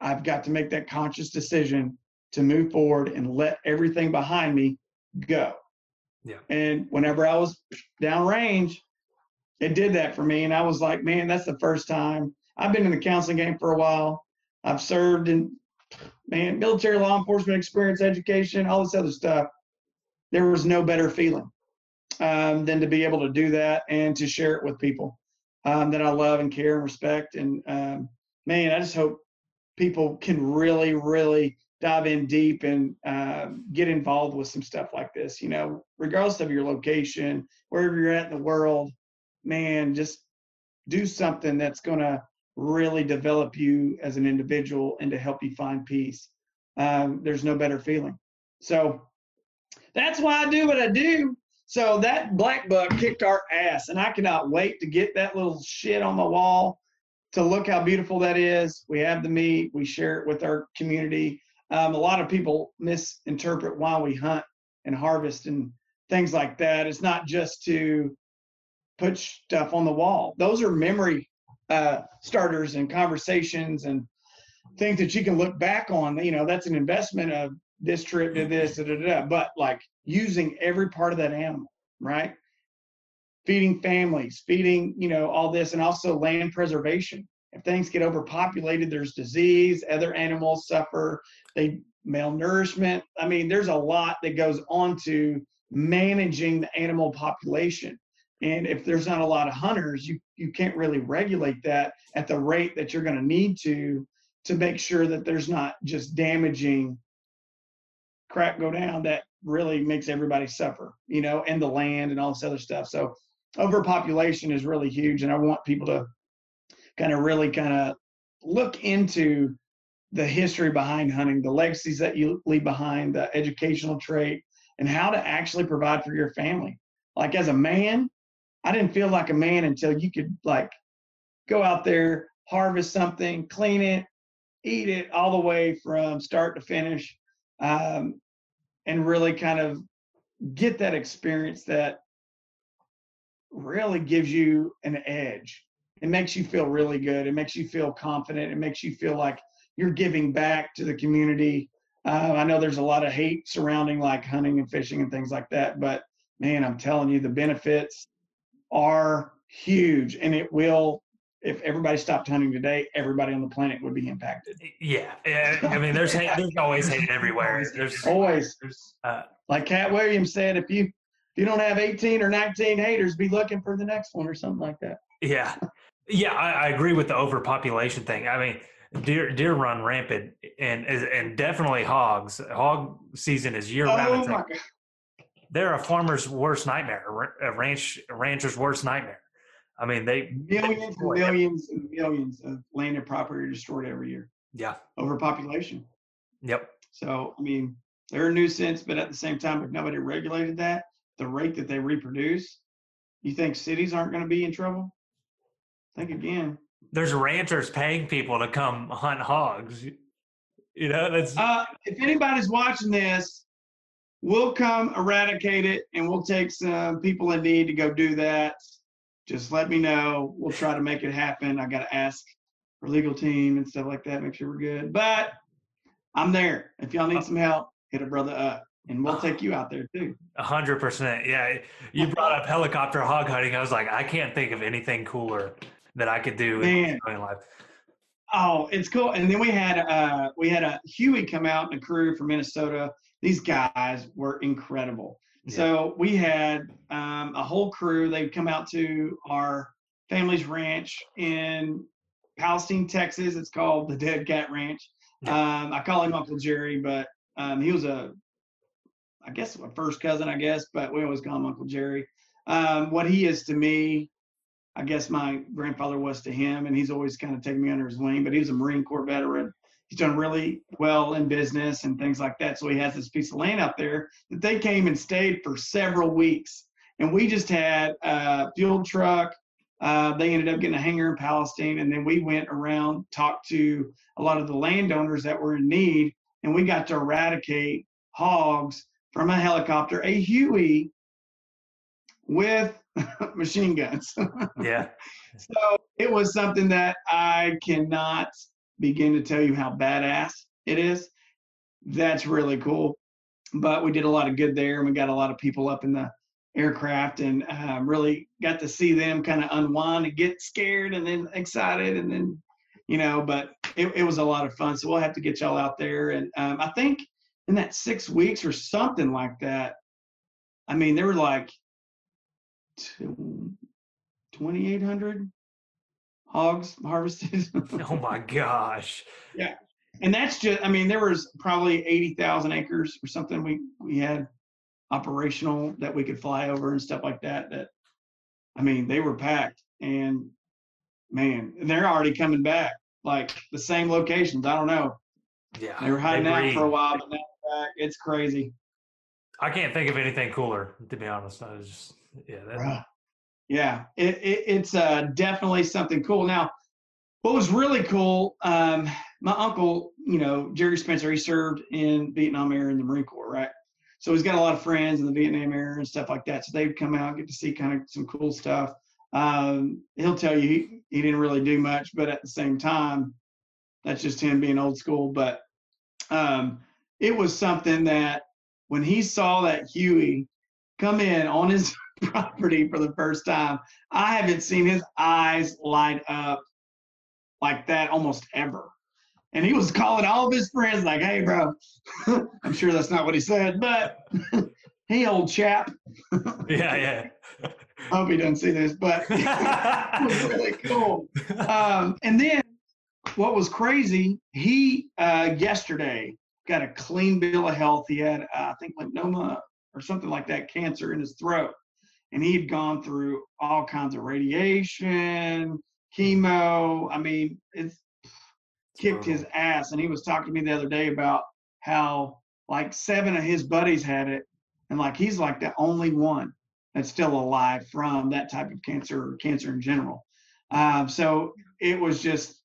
I've got to make that conscious decision to move forward and let everything behind me go. Yeah. And whenever I was downrange, it did that for me. And I was like, man, that's the first time. I've been in the counseling game for a while. I've served in, man, military law enforcement experience, education, all this other stuff. There was no better feeling um, than to be able to do that and to share it with people. um, that I love and care and respect. And um, man, I just hope people can really, really dive in deep and uh, get involved with some stuff like this. You know, regardless of your location, wherever you're at in the world, man, just do something that's going to really develop you as an individual and to help you find peace. Um, there's no better feeling. So that's why I do what I do. So that black buck kicked our ass, and I cannot wait to get that little shit on the wall to look how beautiful that is. We have the meat, we share it with our community. Um, a lot of people misinterpret why we hunt and harvest and things like that. It's not just to put stuff on the wall. Those are memory uh, starters and conversations and things that you can look back on. You know, that's an investment of this trip to this, da, da, da, but like using every part of that animal, right? Feeding families, feeding, you know, all this, and also land preservation. If things get overpopulated, there's disease, other animals suffer, they malnourishment. I mean, there's a lot that goes on to managing the animal population. And if there's not a lot of hunters, you, you can't really regulate that at the rate that you're going to need to to make sure that there's not just damaging crap go down that really makes everybody suffer, you know, and the land and all this other stuff. So overpopulation is really huge. And I want people to kind of really kind of look into the history behind hunting, the legacies that you leave behind, the educational trait, and how to actually provide for your family. Like as a man, I didn't feel like a man until you could like go out there, harvest something, clean it, eat it all the way from start to finish, um, and really kind of get that experience that really gives you an edge. It makes you feel really good. It makes you feel confident. It makes you feel like you're giving back to the community. Uh, I know there's a lot of hate surrounding like hunting and fishing and things like that, but man, I'm telling you, the benefits are huge, and it will. If everybody stopped hunting today, everybody on the planet would be impacted. Yeah, I mean, there's hate, there's always hate everywhere. There's always. There's, uh, like Katt Williams said, if you if you don't have 18 or 19 haters, be looking for the next one or something like that. Yeah, yeah, I, I agree with the overpopulation thing. I mean, deer deer run rampant and and definitely hogs. Hog season is year round. Oh They're a farmer's worst nightmare, a ranch a rancher's worst nightmare. I mean, they millions and millions and millions of land and property destroyed every year. Yeah, overpopulation. Yep. So I mean, they're a nuisance, but at the same time, if nobody regulated that, the rate that they reproduce, you think cities aren't going to be in trouble? Think again there's ranchers paying people to come hunt hogs. You know, that's. Uh, if anybody's watching this, we'll come eradicate it, and we'll take some people in need to go do that. Just let me know. We'll try to make it happen. I got to ask our legal team and stuff like that. Make sure we're good. But I'm there. If y'all need some help, hit a brother up and we'll take you out there too. A hundred percent. Yeah. You brought up helicopter hog hunting. I was like, I can't think of anything cooler that I could do Man. in life. Oh, it's cool. And then we had uh we had a Huey come out and a crew from Minnesota. These guys were incredible. Yeah. So we had um, a whole crew. They'd come out to our family's ranch in Palestine, Texas. It's called the Dead Cat Ranch. Yeah. Um, I call him Uncle Jerry, but um, he was a, I guess, a first cousin, I guess, but we always call him Uncle Jerry. Um, what he is to me I guess my grandfather was to him, and he's always kind of taken me under his wing. But he's a Marine Corps veteran. He's done really well in business and things like that. So he has this piece of land out there that they came and stayed for several weeks. And we just had a fuel truck. Uh, they ended up getting a hangar in Palestine, and then we went around, talked to a lot of the landowners that were in need, and we got to eradicate hogs from a helicopter, a Huey, with machine guns. yeah. So it was something that I cannot begin to tell you how badass it is. That's really cool. But we did a lot of good there, and we got a lot of people up in the aircraft, and um, really got to see them kind of unwind and get scared, and then excited, and then you know. But it, it was a lot of fun. So we'll have to get y'all out there, and um, I think in that six weeks or something like that. I mean, there were like 2,800 hogs harvested. oh my gosh. Yeah. And that's just I mean, there was probably eighty thousand acres or something we we had operational that we could fly over and stuff like that. That I mean, they were packed and man, they're already coming back. Like the same locations. I don't know. Yeah. They were hiding they out for a while, but now back. It's crazy. I can't think of anything cooler, to be honest. I was just, yeah. That, Yeah, it, it, it's uh, definitely something cool. Now, what was really cool, um, my uncle, you know, Jerry Spencer, he served in Vietnam era in the Marine Corps, right? So he's got a lot of friends in the Vietnam era and stuff like that. So they'd come out, get to see kind of some cool stuff. Um, he'll tell you he, he didn't really do much, but at the same time, that's just him being old school. But um, it was something that when he saw that Huey come in on his property for the first time, I haven't seen his eyes light up like that almost ever. And he was calling all of his friends, like, hey, bro, I'm sure that's not what he said, but hey, old chap. yeah, yeah. I hope he doesn't see this, but it was really cool. Um, and then what was crazy, he uh, yesterday got a clean bill of health. He had, uh, I think, lymphoma or something like that, cancer in his throat. And he had gone through all kinds of radiation, chemo. I mean, it's kicked his ass. And he was talking to me the other day about how like seven of his buddies had it. And like he's like the only one that's still alive from that type of cancer or cancer in general. Um, so it was just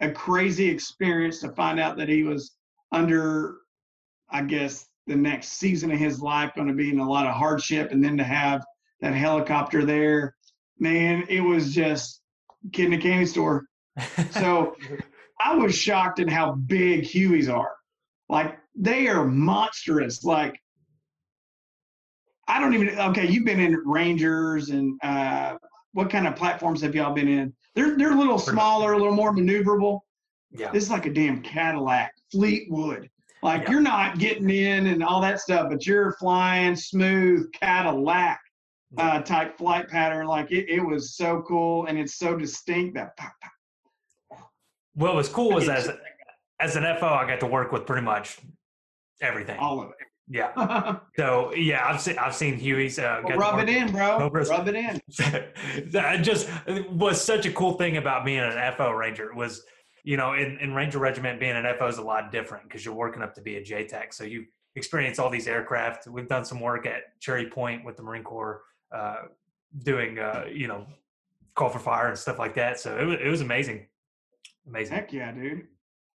a crazy experience to find out that he was under, I guess, the next season of his life going to be in a lot of hardship, and then to have that helicopter there, man, it was just kid in a candy store. So I was shocked at how big Hueys are. Like they are monstrous. Like I don't even okay, you've been in Rangers and uh what kind of platforms have y'all been in? They're they're a little smaller, a little more maneuverable. Yeah. This is like a damn Cadillac, Fleetwood. Like Yeah. you're not getting in and all that stuff, but you're flying smooth Cadillac uh, type flight pattern. Like it, it was so cool and it's so distinct that pop, pop. What was cool was as, as an FO, I got to work with pretty much everything. all of it. Yeah. So yeah, I've seen I've seen Huey's. Uh, to Rub it in, bro. Cobras. Rub it in. that just was such a cool thing about being an FO Ranger was, you know, in, in Ranger Regiment being an FO is a lot different because you're working up to be a JTAC. So you experience all these aircraft. We've done some work at Cherry Point with the Marine Corps, uh, doing, uh, you know, call for fire and stuff like that. So it was, it was amazing. Amazing. Heck yeah, dude.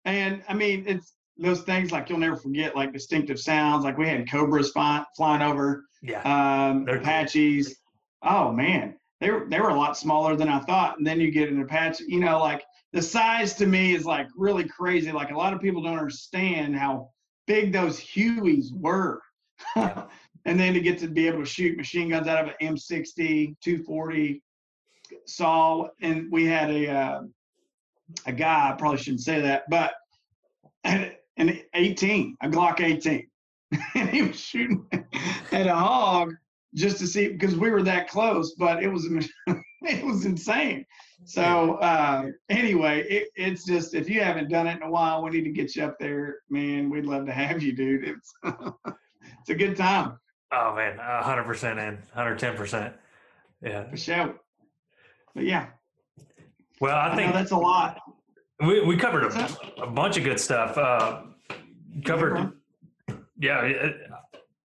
And I mean, it's those things like you'll never forget, like distinctive sounds. Like we had cobras fly, flying over, Yeah. um, They're cool. Apaches. Oh man, they were they were a lot smaller than I thought. And then you get an Apache. You know, like the size to me is like really crazy. Like a lot of people don't understand how big those Hueys were. and then to get to be able to shoot machine guns out of an M60, 240 saw, and we had a uh, a guy. I probably shouldn't say that, but an, an 18, a Glock 18, and he was shooting at a hog just to see because we were that close. But it was it was insane. So uh, anyway, it, it's just if you haven't done it in a while, we need to get you up there, man. We'd love to have you, dude. It's it's a good time Oh man, a hundred percent in, hundred ten percent. Yeah. for sure. But yeah, Well, I I think that's a lot. we, we covered a, a bunch of good stuff. Uh, covered, yeah.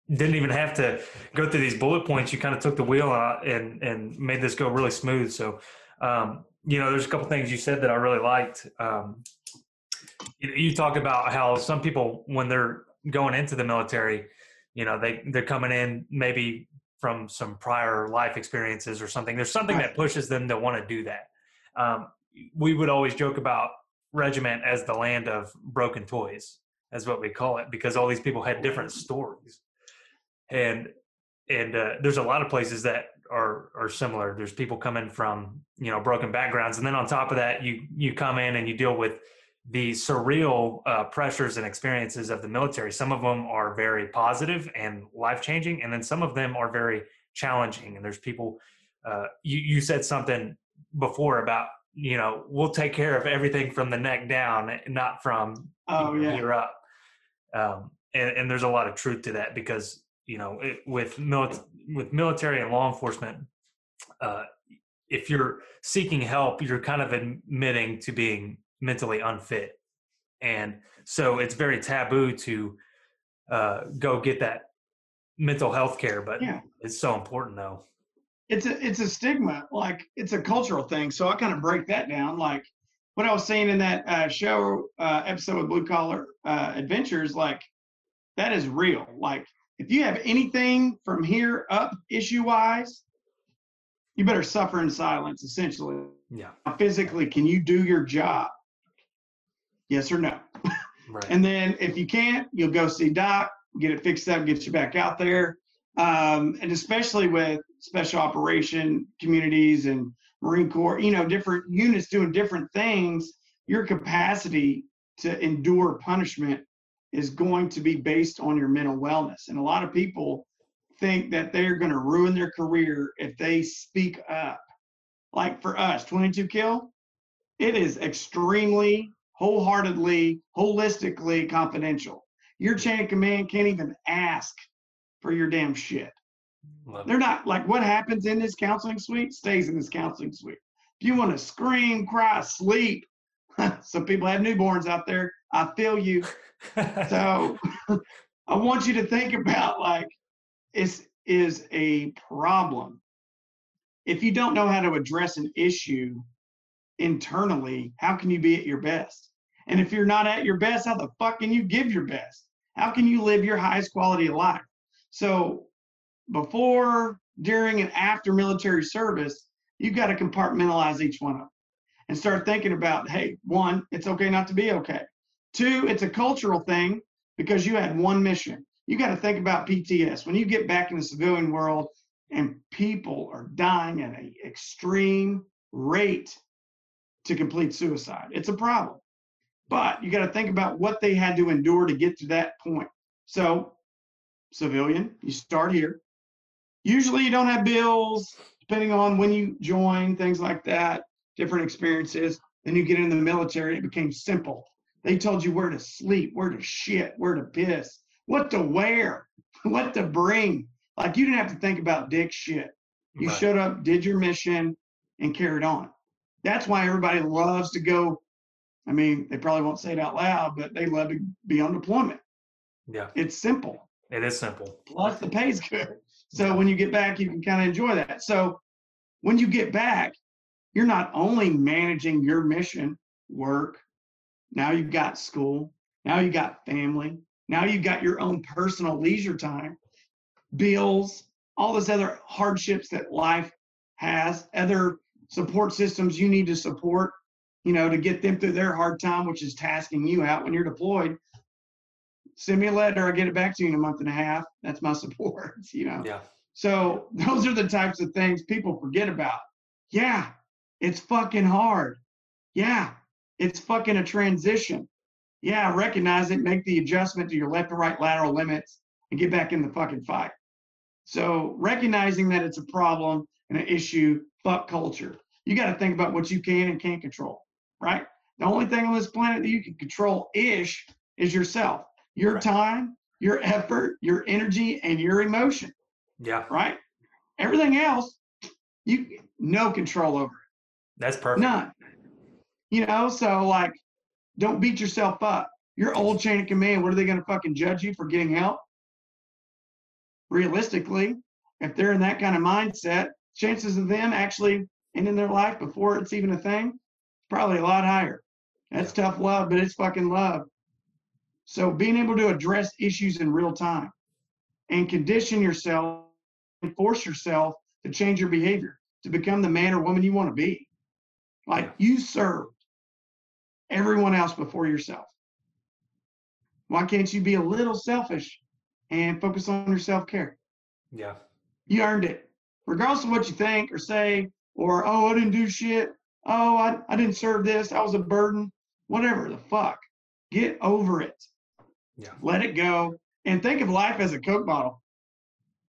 Didn't even have to go through these bullet points. You kind of took the wheel out and and made this go really smooth. So, um, you know, there's a couple things you said that I really liked. Um, you, you talked about how some people, when they're going into the military, you know, they they're coming in maybe from some prior life experiences or something. There's something that pushes them to want to do that. Um, we would always joke about regiment as the land of broken toys, as what we call it, because all these people had different stories, and and uh, there's a lot of places that are are similar. There's people coming from you know broken backgrounds, and then on top of that, you you come in and you deal with the surreal uh, pressures and experiences of the military. Some of them are very positive and life changing, and then some of them are very challenging. And there's people. Uh, you you said something before about you know, we'll take care of everything from the neck down, not from oh yeah here up. Um, and, and there's a lot of truth to that because you know it, with mili- with military and law enforcement, uh, if you're seeking help, you're kind of admitting to being mentally unfit, and so it's very taboo to uh, go get that mental health care. But Yeah. it's so important though. it's a it's a stigma like it's a cultural thing so i kind of break that down like what i was saying in that uh, show uh, episode with blue collar uh, adventures like that is real like if you have anything from here up issue wise you better suffer in silence essentially Yeah, physically can you do your job yes or no right. and then if you can't, you'll go see Doc, get it fixed up, get you back out there. Um, and especially with special operation communities and Marine Corps, you know, different units doing different things, your capacity to endure punishment is going to be based on your mental wellness. And a lot of people think that they're going to ruin their career if they speak up. Like for us, 22 kill, it is extremely wholeheartedly, holistically confidential. Your chain of command can't even ask for your damn shit. Love They're not like what happens in this counseling suite stays in this counseling suite. If you want to scream, cry, sleep, some people have newborns out there. I feel you. So I want you to think about like this is a problem. If you don't know how to address an issue internally, how can you be at your best? And if you're not at your best, how the fuck can you give your best? How can you live your highest quality of life? So before, during, and after military service, you've got to compartmentalize each one of them and start thinking about, hey, one, it's okay not to be okay. Two, it's a cultural thing because you had one mission. You got to think about PTS. When you get back in the civilian world and people are dying at an extreme rate to complete suicide, it's a problem. But you got to think about what they had to endure to get to that point. So, civilian, you start here. Usually, you don't have bills, depending on when you join, things like that, different experiences. Then you get in the military, it became simple. They told you where to sleep, where to shit, where to piss, what to wear, what to bring. Like you didn't have to think about dick shit. You Right. showed up, did your mission, and carried on. That's why everybody loves to go. I mean, they probably won't say it out loud, but they love to be on deployment. Yeah, It's simple. it is simple. Plus, the pay's good. So when you get back, you can kind of enjoy that. So when you get back, you're not only managing your mission, work, now you've got school, now you've got family, now you've got your own personal leisure time, bills, all those other hardships that life has, other support systems you need to support, you know, to get them through their hard time, which is tasking you out when you're deployed. Send me a letter, I'll get it back to you in a month and a half. That's my support, you know. Yeah, So those are the types of things people forget about. Yeah, it's fucking hard. Yeah, it's fucking a transition. Yeah, recognize it, make the adjustment to your left and right lateral limits, and get back in the fucking fight. So recognizing that it's a problem and an issue, fuck culture. You got to think about what you can and can't control, right? The only thing on this planet that you can control ish is yourself, your Right. time, your effort, your energy, and your emotion yeah, right? Everything else, you no control over that's perfect. none. You know, so like, don't beat yourself up. Your old chain of command, what are they going to fucking judge you for getting help? Realistically, if they're in that kind of mindset, chances of them actually ending their life before it's even a thing, probably a lot higher. That's tough love, but it's fucking love. So being able to address issues in real time and condition yourself and force yourself to change your behavior to become the man or woman you want to be. Like you served everyone else before yourself. Why can't you be a little selfish and focus on your self care? Yeah, You earned it. Regardless of what you think or say, or, oh, I didn't do shit. Oh, I, I didn't serve this. I was a burden. Whatever the fuck. Get over it. yeah, Let it go. And think of life as a Coke bottle.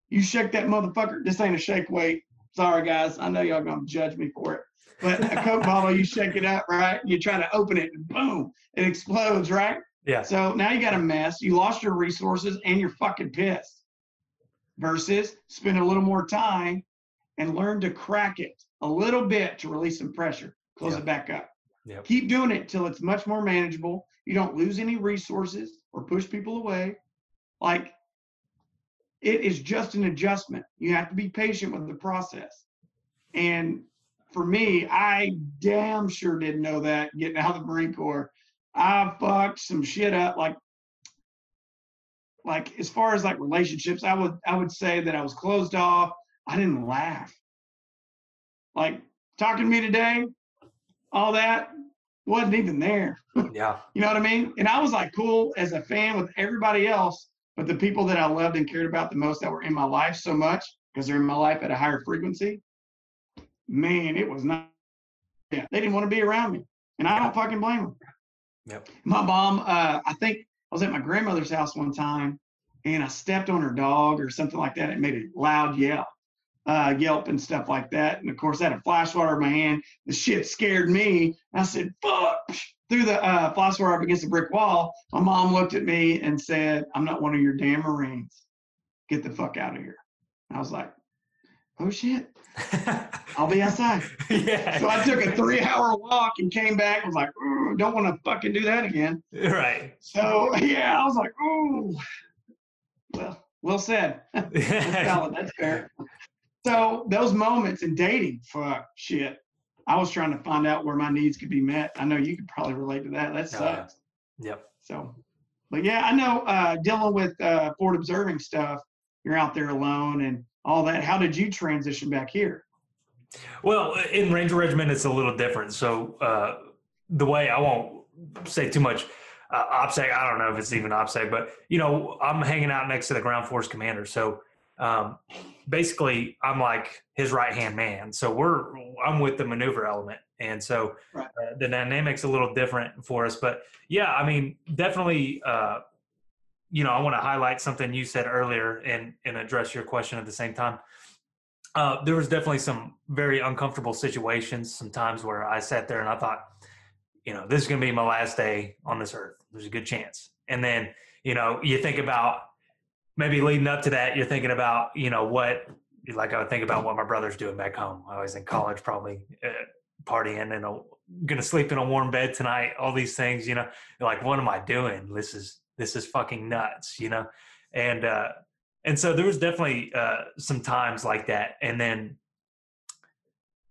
You shake that motherfucker. This ain't a shake weight. Sorry, guys. I know y'all gonna judge me for it. But a Coke bottle, you shake it up, right? You try to open it, and boom, it explodes, right? Yeah. So now you got a mess. You lost your resources, and you're fucking pissed. Versus spend a little more time and learn to crack it a little bit to release some pressure. Close Yeah. it back up. Yep. Keep doing it till it's much more manageable. You don't lose any resources or push people away. Like it is just an adjustment. You have to be patient with the process. And for me, I damn sure didn't know that getting out of the Marine Corps. I fucked some shit up. Like, like as far as like relationships, I would I would say that I was closed off. I didn't laugh. Like talking to me today, all that wasn't even there. Yeah. You know what I mean? And I was like cool as a fan with everybody else, but the people that I loved and cared about the most that were in my life so much because they're in my life at a higher frequency, man, it was not. Yeah, they didn't want to be around me, and I don't fucking blame them. Yep. My mom, uh, I think I was at my grandmother's house one time, and I stepped on her dog or something like that. It made a loud yell, uh, yelp and stuff like that. And of course, I had a flash water in my hand. The shit scared me. I said, "Fuck!" Threw the uh, flash water up against the brick wall. My mom looked at me and said, "I'm not one of your damn Marines. Get the fuck out of here." I was like, "Oh shit, I'll be outside." yeah. So I took a three-hour walk and came back. Was like, "Don't want to fucking do that again." Right. So yeah, I was like, "Ooh." Well, well said. That's valid. That's fair. So those moments in dating, fuck shit. I was trying to find out where my needs could be met. I know you could probably relate to that. That Oh, yeah. sucks. Yep. So, but yeah, I know uh, dealing with uh, forward observing stuff. You're out there alone and all that. How did you transition back here? Well, in Ranger Regiment, it's a little different. So uh, the way I won't say too much uh, OPSEC, I don't know if it's even OPSEC, but you know, I'm hanging out next to the ground force commander. So um, basically, I'm like his right hand man. So we're I'm with the maneuver element, and so Right. uh, the dynamics a little different for us. But yeah, I mean, definitely. Uh, you know, I want to highlight something you said earlier and and address your question at the same time. Uh, there was definitely some very uncomfortable situations, some times where I sat there and I thought, you know, this is going to be my last day on this earth. There's a good chance. And then, you know, you think about maybe leading up to that, you're thinking about, you know, what, like I would think about what my brother's doing back home. I was in college, probably uh, partying and going to sleep in a warm bed tonight. All these things, you know, like, what am I doing? This is this is fucking nuts, you know. And uh, and so there was definitely uh, some times like that. And then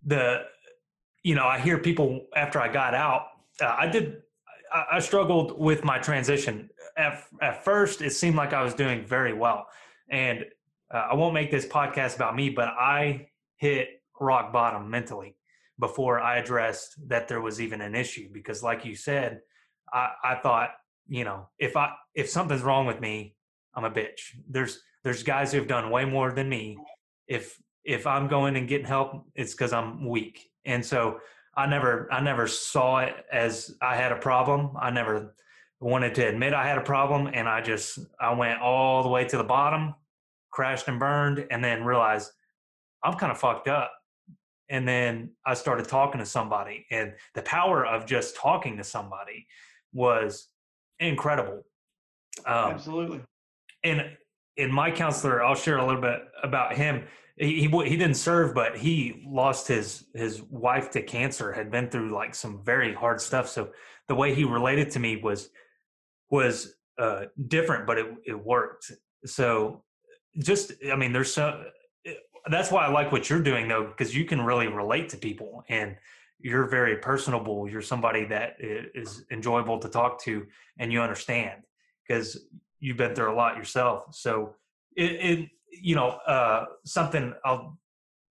the, you know, I hear people after I got out. Uh, I did. I, I struggled with my transition. At, at first, it seemed like I was doing very well, and uh, I won't make this podcast about me, but I hit rock bottom mentally before I addressed that there was even an issue. Because, like you said, I, I thought, you know, if I if something's wrong with me, I'm a bitch. There's there's guys who've done way more than me. If if I'm going and getting help, it's because I'm weak. And so I never I never saw it as I had a problem. I never wanted to admit I had a problem, and I just I went all the way to the bottom, crashed and burned, and then realized I'm kind of fucked up. And then I started talking to somebody, and the power of just talking to somebody was incredible. Um, Absolutely. and in my counselor, I'll share a little bit about him. He, he he didn't serve, but he lost his his wife to cancer. Had been through like some very hard stuff. So the way he related to me was was uh, different, but it it worked. So just I mean, there's so that's why I like what you're doing though, because you can really relate to people and you're very personable. You're somebody that is enjoyable to talk to, and you understand because you've been through a lot yourself. So it, it you know, uh, something I'll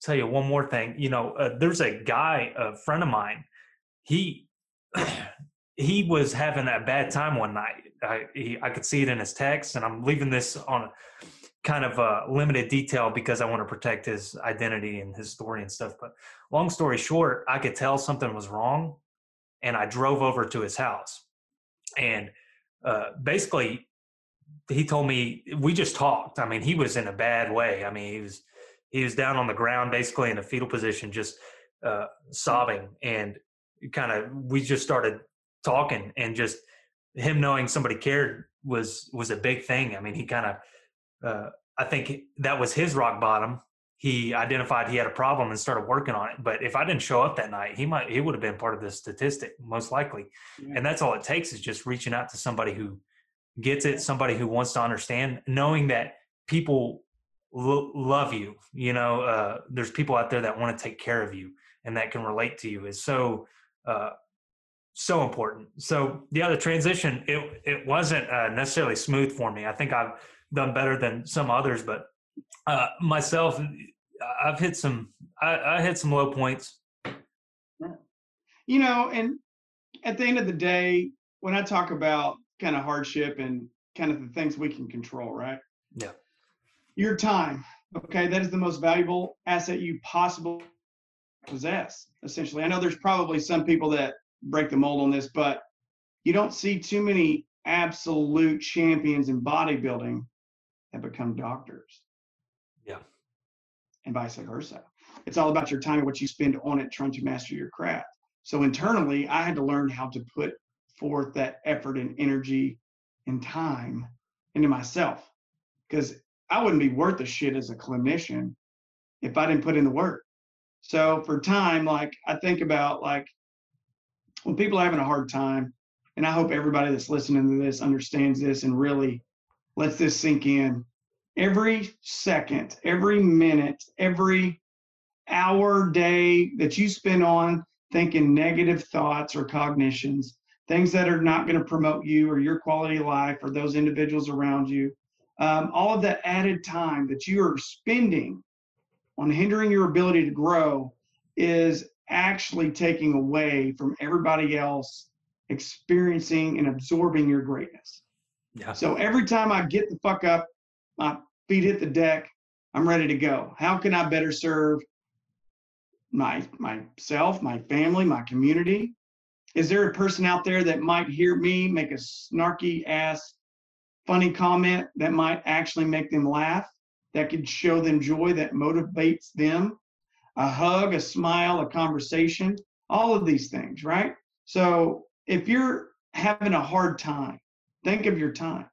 tell you one more thing. You know, uh, there's a guy, a friend of mine. He he was having a bad time one night. I he, I could see it in his text, and I'm leaving this on kind of a limited detail because I want to protect his identity and his story and stuff. But long story short, I could tell something was wrong, and I drove over to his house, and uh, basically he told me we just talked. I mean, he was in a bad way. I mean, he was he was down on the ground, basically in a fetal position, just uh, sobbing, and kind of we just started talking, and just him knowing somebody cared was was a big thing. I mean, he kind of, uh, I think that was his rock bottom. He identified he had a problem and started working on it. But if I didn't show up that night, he might he would have been part of the statistic most likely. Yeah. And that's all it takes is just reaching out to somebody who gets it, somebody who wants to understand, knowing that people lo- love you. You know, uh, there's people out there that want to take care of you and that can relate to you is so uh, so important. So yeah, the transition it it wasn't uh, necessarily smooth for me. I think I've done better than some others, but uh, myself, I've hit some I, I hit some low points. You know, and at the end of the day, when I talk about kind of hardship and kind of the things we can control, right? Yeah. Your time, okay, that is the most valuable asset you possibly possess. Essentially, I know there's probably some people that break the mold on this, but you don't see too many absolute champions in bodybuilding that become doctors. Yeah. And vice versa. It's all about your time and what you spend on it trying to master your craft. So internally, I had to learn how to put forth that effort and energy and time into myself because I wouldn't be worth a shit as a clinician if I didn't put in the work. So for time, like I think about like when people are having a hard time, and I hope everybody that's listening to this understands this and really lets this sink in. Every second, every minute, every hour, day that you spend on thinking negative thoughts or cognitions, things that are not going to promote you or your quality of life or those individuals around you, um, all of that added time that you are spending on hindering your ability to grow is actually taking away from everybody else experiencing and absorbing your greatness. Yeah. So every time I get the fuck up, my feet hit the deck, I'm ready to go. How can I better serve my myself, my family, my community? Is there a person out there that might hear me make a snarky ass funny comment that might actually make them laugh, that could show them joy, that motivates them a hug, a smile, a conversation, all of these things, right? So if you're having a hard time, think of your time.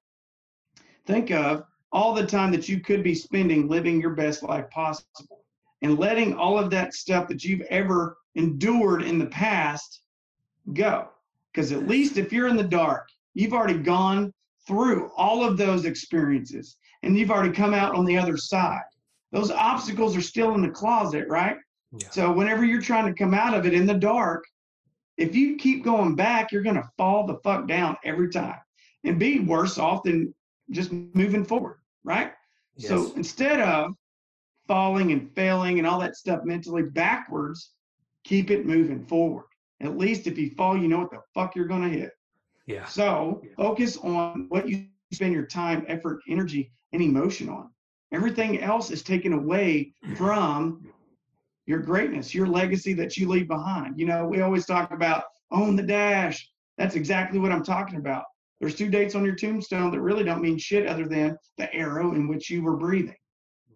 Think of all the time that you could be spending living your best life possible and letting all of that stuff that you've ever endured in the past go. Because at least if you're in the dark, you've already gone through all of those experiences and you've already come out on the other side those obstacles are still in the closet, right? Yeah. So whenever you're trying to come out of it in the dark, if you keep going back, you're going to fall the fuck down every time and be worse off than just moving forward, right? Yes. So instead of falling and failing and all that stuff mentally backwards, keep it moving forward. At least if you fall, you know what the fuck you're going to hit. Yeah. So focus on what you spend your time, effort, energy, and emotion on. Everything else is taken away from your greatness, your legacy that you leave behind. You know, we always talk about own the dash. That's exactly what I'm talking about. There's two dates on your tombstone that really don't mean shit other than the arrow in which you were breathing.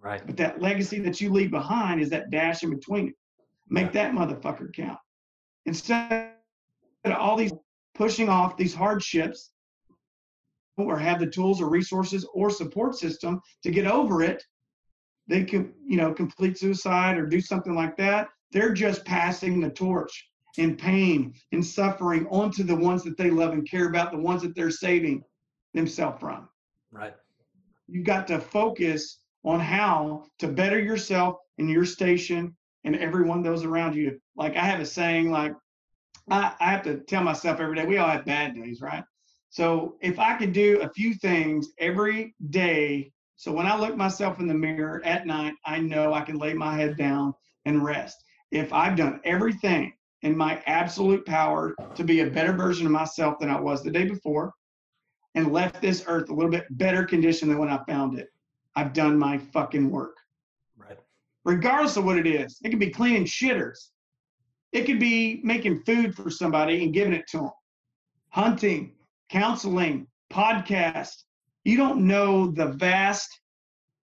Right. But that legacy that you leave behind is that dash in between it. Make yeah. that motherfucker count. Instead of all these pushing off these hardships or have the tools or resources or support system to get over it, they can, you know, complete suicide or do something like that. They're just passing the torch in pain and suffering onto the ones that they love and care about, the ones that they're saving themselves from. Right. You've got to focus on how to better yourself and your station and everyone those around you. Like I have a saying, like I, I have to tell myself every day, we all have bad days, right? So if I could do a few things every day, so when I look myself in the mirror at night, I know I can lay my head down and rest. If I've done everything in my absolute power to be a better version of myself than I was the day before and left this earth a little bit better condition than when I found it, I've done my fucking work. Right. Regardless of what it is, it could be cleaning shitters. It could be making food for somebody and giving it to them, hunting, counseling, podcast. You don't know the vast,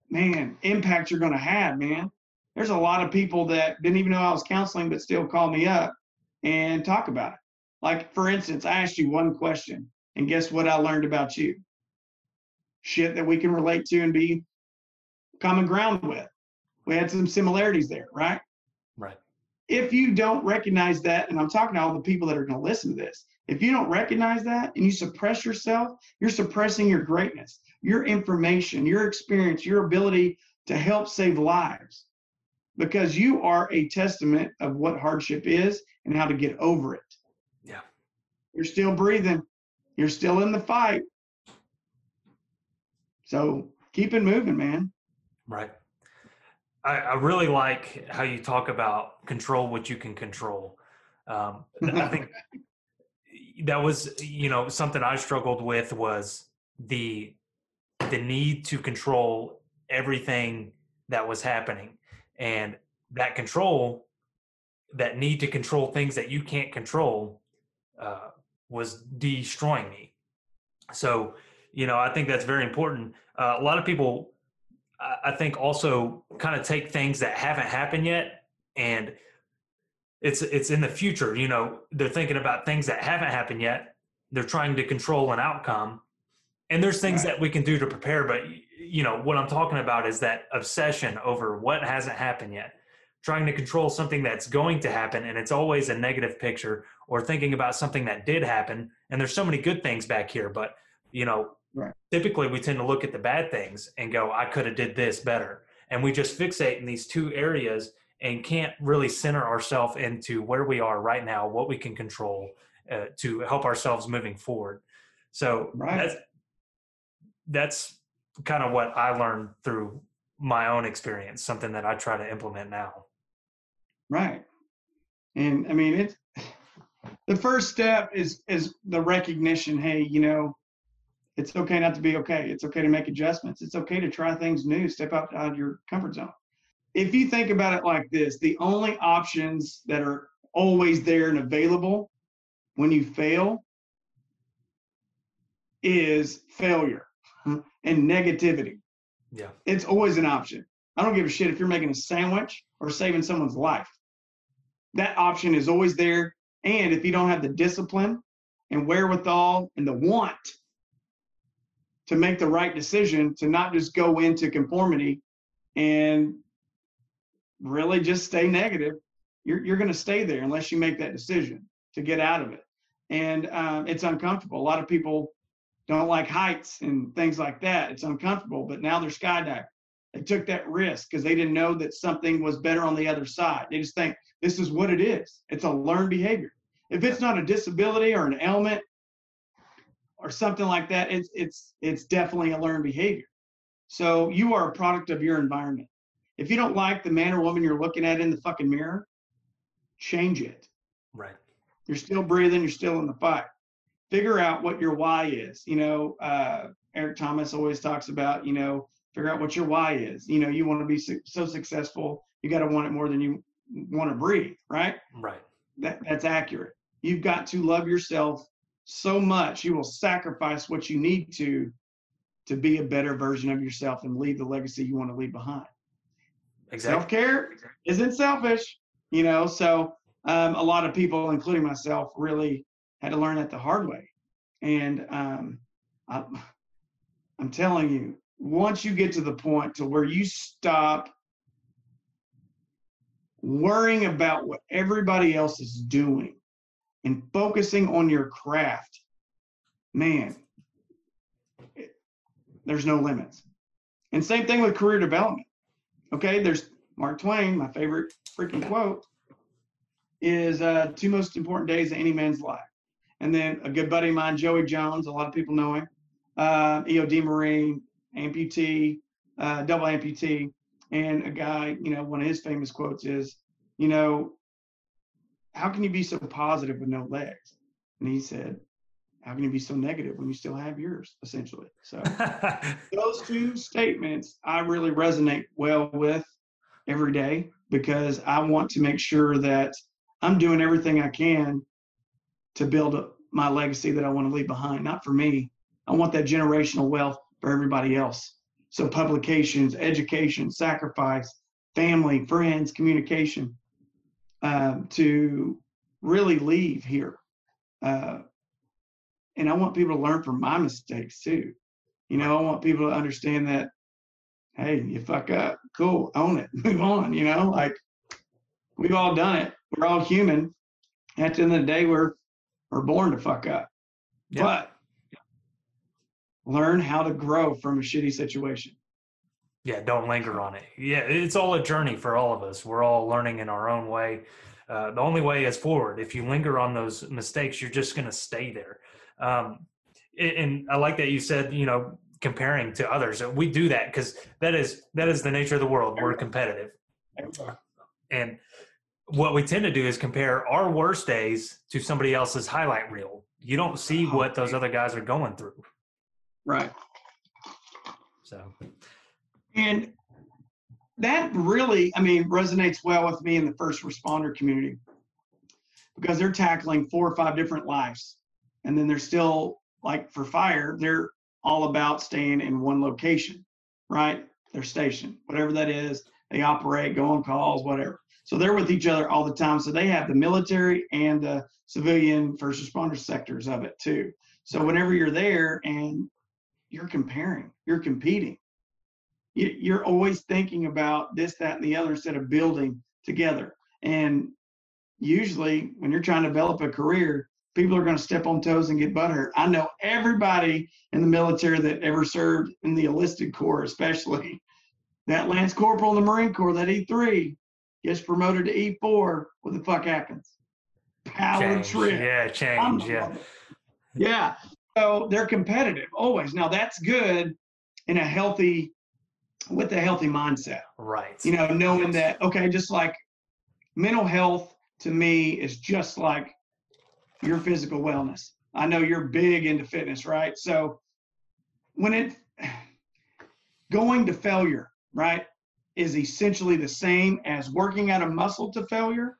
man, impact you're going to have, man. there's a lot of people that didn't even know I was counseling, but still call me up and talk about it. Like, for instance, I asked you one question, and guess what I learned about you? Shit that we can relate to and be common ground with. We had some similarities there, right? Right. If you don't recognize that, and I'm talking to all the people that are going to listen to this, if you don't recognize that and you suppress yourself, you're suppressing your greatness, your information, your experience, your ability to help save lives because you are a testament of what hardship is and how to get over it. Yeah. You're still breathing, you're still in the fight. So keep it moving, man. Right. I, I really like how you talk about control what you can control. Um, I think that was, you know, something I struggled with was the the need to control everything that was happening and that control that need to control things that you can't control uh, was destroying me so you know i think that's very important uh, a lot of people i think also kind of take things that haven't happened yet and it's it's in the future you know they're thinking about things that haven't happened yet they're trying to control an outcome and there's things right. that we can do to prepare but you know what i'm talking about is that obsession over what hasn't happened yet trying to control something that's going to happen and it's always a negative picture or thinking about something that did happen and there's so many good things back here but you know right. typically we tend to look at the bad things and go i could have did this better and we just fixate in these two areas and can't really center ourselves into where we are right now what we can control uh, to help ourselves moving forward so right. that's that's kind of what I learned through my own experience, something that I try to implement now. Right. And I mean, it's the first step is is the recognition, hey, you know, it's okay not to be okay. It's okay to make adjustments. It's okay to try things new, step out of your comfort zone. If you think about it like this, the only options that are always there and available when you fail is failure and negativity. Yeah. It's always an option. I don't give a shit if you're making a sandwich or saving someone's life. That option is always there. And if you don't have the discipline and wherewithal and the want to make the right decision, to not just go into conformity and really just stay negative, you're, you're going to stay there unless you make that decision to get out of it. And um, it's uncomfortable. A lot of people don't like heights and things like that. It's uncomfortable, but now they're skydiving. They took that risk because they didn't know that something was better on the other side. They just think this is what it is. It's a learned behavior. If it's not a disability or an ailment or something like that, it's it's it's definitely a learned behavior. So you are a product of your environment. If you don't like the man or woman you're looking at in the fucking mirror, change it. Right. You're still breathing, you're still in the fight figure out what your why is. You know, uh, Eric Thomas always talks about, you know, figure out what your why is. You know, you want to be su- so successful, you got to want it more than you want to breathe, right? Right. That that's accurate. You've got to love yourself so much you will sacrifice what you need to to be a better version of yourself and leave the legacy you want to leave behind. Exactly. Self care isn't selfish, you know. So um, a lot of people, including myself, really had to learn that the hard way. And um, I, I'm telling you, once you get to the point to where you stop worrying about what everybody else is doing and focusing on your craft, man, it, there's no limits. And same thing with career development. Okay, there's Mark Twain, my favorite freaking quote, is uh, two most important days of any man's life. And then a good buddy of mine, Joey Jones, a lot of people know him, uh, EOD Marine, amputee, uh, double amputee. And a guy, you know, one of his famous quotes is, you know, how can you be so positive with no legs? And he said, how can you be so negative when you still have yours, essentially? So those two statements I really resonate well with every day because I want to make sure that I'm doing everything I can to build my legacy that I want to leave behind. Not for me. I want that generational wealth for everybody else. So publications, education, sacrifice, family, friends, communication, um, to really leave here. Uh, and I want people to learn from my mistakes too. You know, I want people to understand that, hey, you fuck up, cool, own it, move on. You know, like we've all done it. We're all human. At the end of the day, we're we're born to fuck up. Yeah. But learn how to grow from a shitty situation. Yeah, don't linger on it. Yeah, it's all a journey for all of us. We're all learning in our own way. Uh, the only way is forward. If you linger on those mistakes, you're just going to stay there. Um, and- and I like that you said, you know, comparing to others. We do that because that is that is the nature of the world. We're competitive, and what we tend to do is compare our worst days to somebody else's highlight reel. You don't see oh, what those other guys are going through. Right. So And that really, I mean, resonates well with me in the first responder community because they're tackling four or five different lives. And then they're still, like for fire, they're all about staying in one location, right? Their station, whatever that is. They operate, go on calls, whatever. So they're with each other all the time. So they have the military and the civilian first responder sectors of it too. So whenever you're there and you're comparing, you're competing you- you're always thinking about this, that, and the other instead of building together. And usually, when you're trying to develop a career, people are going to step on toes and get butthurt. I know everybody in the military that ever served in the enlisted corps, especially that Lance Corporal in the Marine Corps, that E3 gets promoted to E4. What the fuck happens? Power change, trip. yeah, change, yeah. mother- Yeah. So they're competitive always. Now that's good in a healthy, with a healthy mindset. Right. You know, knowing that, okay, just like mental health to me is just like your physical wellness. I know you're big into fitness, right? So when it going to failure, right, is essentially the same as working out a muscle to failure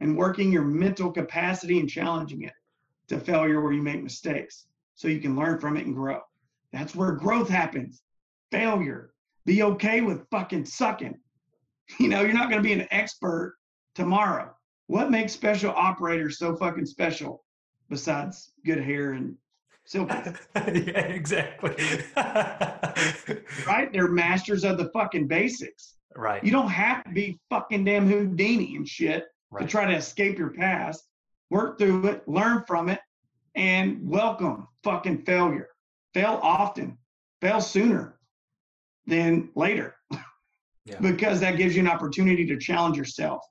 and working your mental capacity and challenging it to failure where you make mistakes so you can learn from it and grow. That's where growth happens. Failure. Be okay with fucking sucking. You know, you're not going to be an expert tomorrow. What makes special operators so fucking special besides good hair and silky? yeah, exactly. right? They're masters of the fucking basics. Right. You don't have to be fucking damn Houdini and shit to try to escape your past. Work through it, learn from it, and welcome fucking failure. Fail often, fail sooner than later. Yeah. because that gives you an opportunity to challenge yourself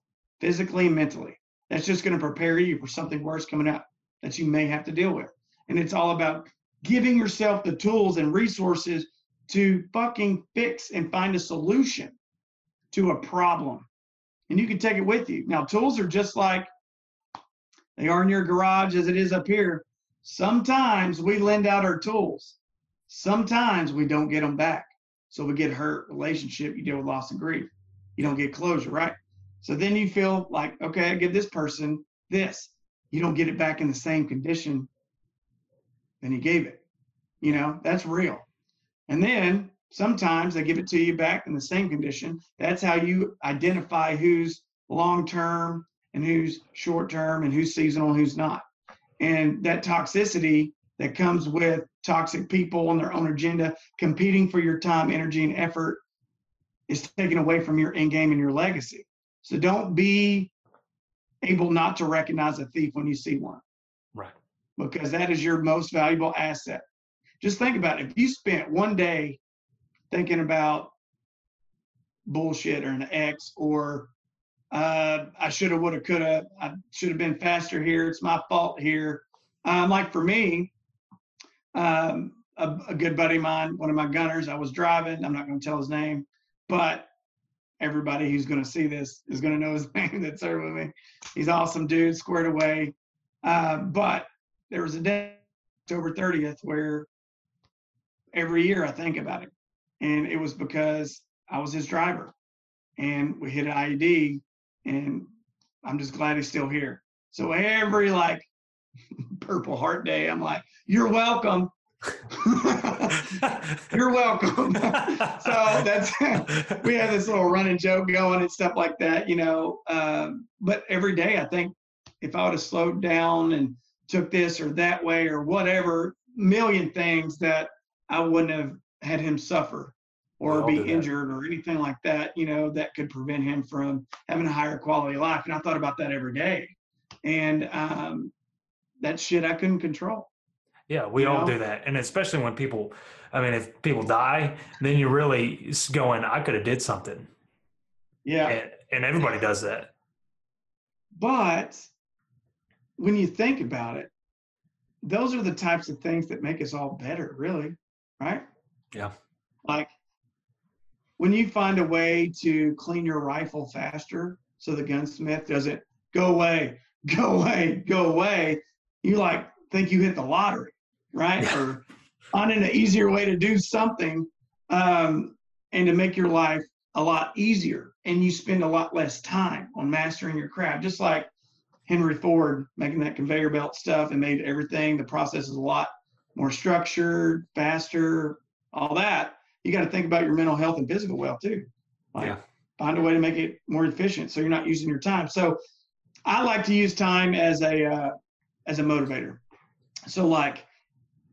physically and mentally. That's just going to prepare you for something worse coming up that you may have to deal with. And it's all about giving yourself the tools and resources to fucking fix and find a solution to a problem. And you can take it with you. Now, tools are just like they are in your garage as it is up here. Sometimes we lend out our tools. Sometimes we don't get them back. So we get hurt relationship, you deal with loss and grief. You don't get closure, right? So then you feel like, okay, I give this person this. You don't get it back in the same condition than you gave it. You know, that's real. And then sometimes they give it to you back in the same condition. That's how you identify who's long term and who's short term and who's seasonal and who's not. And that toxicity that comes with toxic people on their own agenda, competing for your time, energy, and effort is taken away from your end game and your legacy. So don't be able not to recognize a thief when you see one Right. because that is your most valuable asset. Just think about it. If you spent one day thinking about bullshit or an ex or uh, I should have, would have, could have, I should have been faster here. It's my fault here. Um, like for me, um, a, a good buddy of mine, one of my gunners, I was driving. I'm not going to tell his name, but everybody who's going to see this is going to know his name that served with me. He's awesome dude, squared away. Uh, but there was a day, October 30th, where every year I think about him. And it was because I was his driver. And we hit an IED, and I'm just glad he's still here. So every like Purple Heart Day, I'm like, you're welcome. You're welcome. so that's we have this little running joke going and stuff like that, you know. Um, but every day, I think if I would have slowed down and took this or that way or whatever, million things that I wouldn't have had him suffer or be injured or anything like that, you know, that could prevent him from having a higher quality of life. And I thought about that every day. And um, that shit I couldn't control. Yeah, we all know? do that, and especially when people. I mean, if people die, then you're really going, "I could have did something." Yeah, and, and everybody does that. But when you think about it, those are the types of things that make us all better, really, right? Yeah. Like when you find a way to clean your rifle faster so the gunsmith doesn't go away, go away, go away, you like think you hit the lottery right? Yeah. Or finding an easier way to do something um, and to make your life a lot easier. And you spend a lot less time on mastering your craft, just like Henry Ford making that conveyor belt stuff and made everything, the process is a lot more structured, faster, all that. You got to think about your mental health and physical well too. Like yeah. find a way to make it more efficient so you're not using your time. So I like to use time as a uh, as a motivator. So like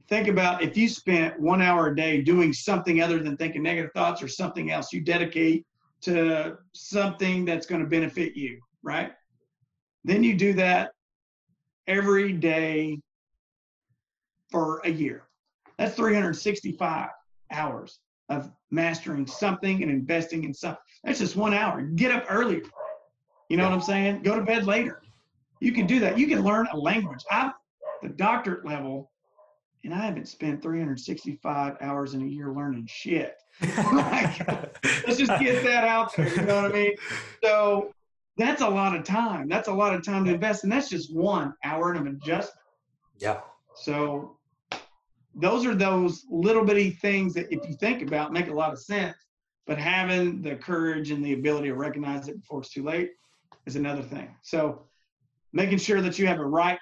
think about if you spent one hour a day doing something other than thinking negative thoughts or something else you dedicate to something that's going to benefit you, right? Then you do that every day for a year. That's 365 hours of mastering something and investing in something. That's just one hour. Get up earlier. You know what I'm saying? Go to bed later. You can do that. You can learn a language. I, the doctorate level, and I haven't spent 365 hours in a year learning shit. like, let's just get that out there. You know what I mean? So that's a lot of time. That's a lot of time to invest, and that's just one hour of adjustment. Yeah. So those are those little bitty things that, if you think about, make a lot of sense. But having the courage and the ability to recognize it before it's too late is another thing. So making sure that you have a right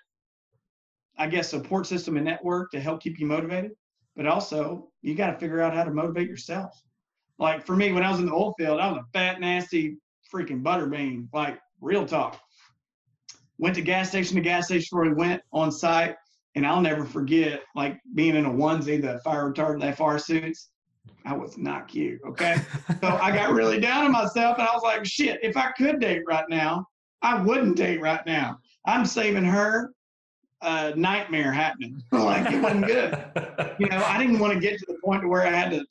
I guess, support system and network to help keep you motivated. But also, you got to figure out how to motivate yourself. Like for me, when I was in the oil field, I was a fat, nasty freaking butterbean, like real talk. Went to gas station to gas station where we went on site, and I'll never forget like being in a onesie, the fire retardant FR suits. I was not cute. Okay. so I got really down on myself and I was like, shit, if I could date right now, I wouldn't date right now. I'm saving her a nightmare happening. like it wasn't good. You know, I didn't want to get to the point where I had to,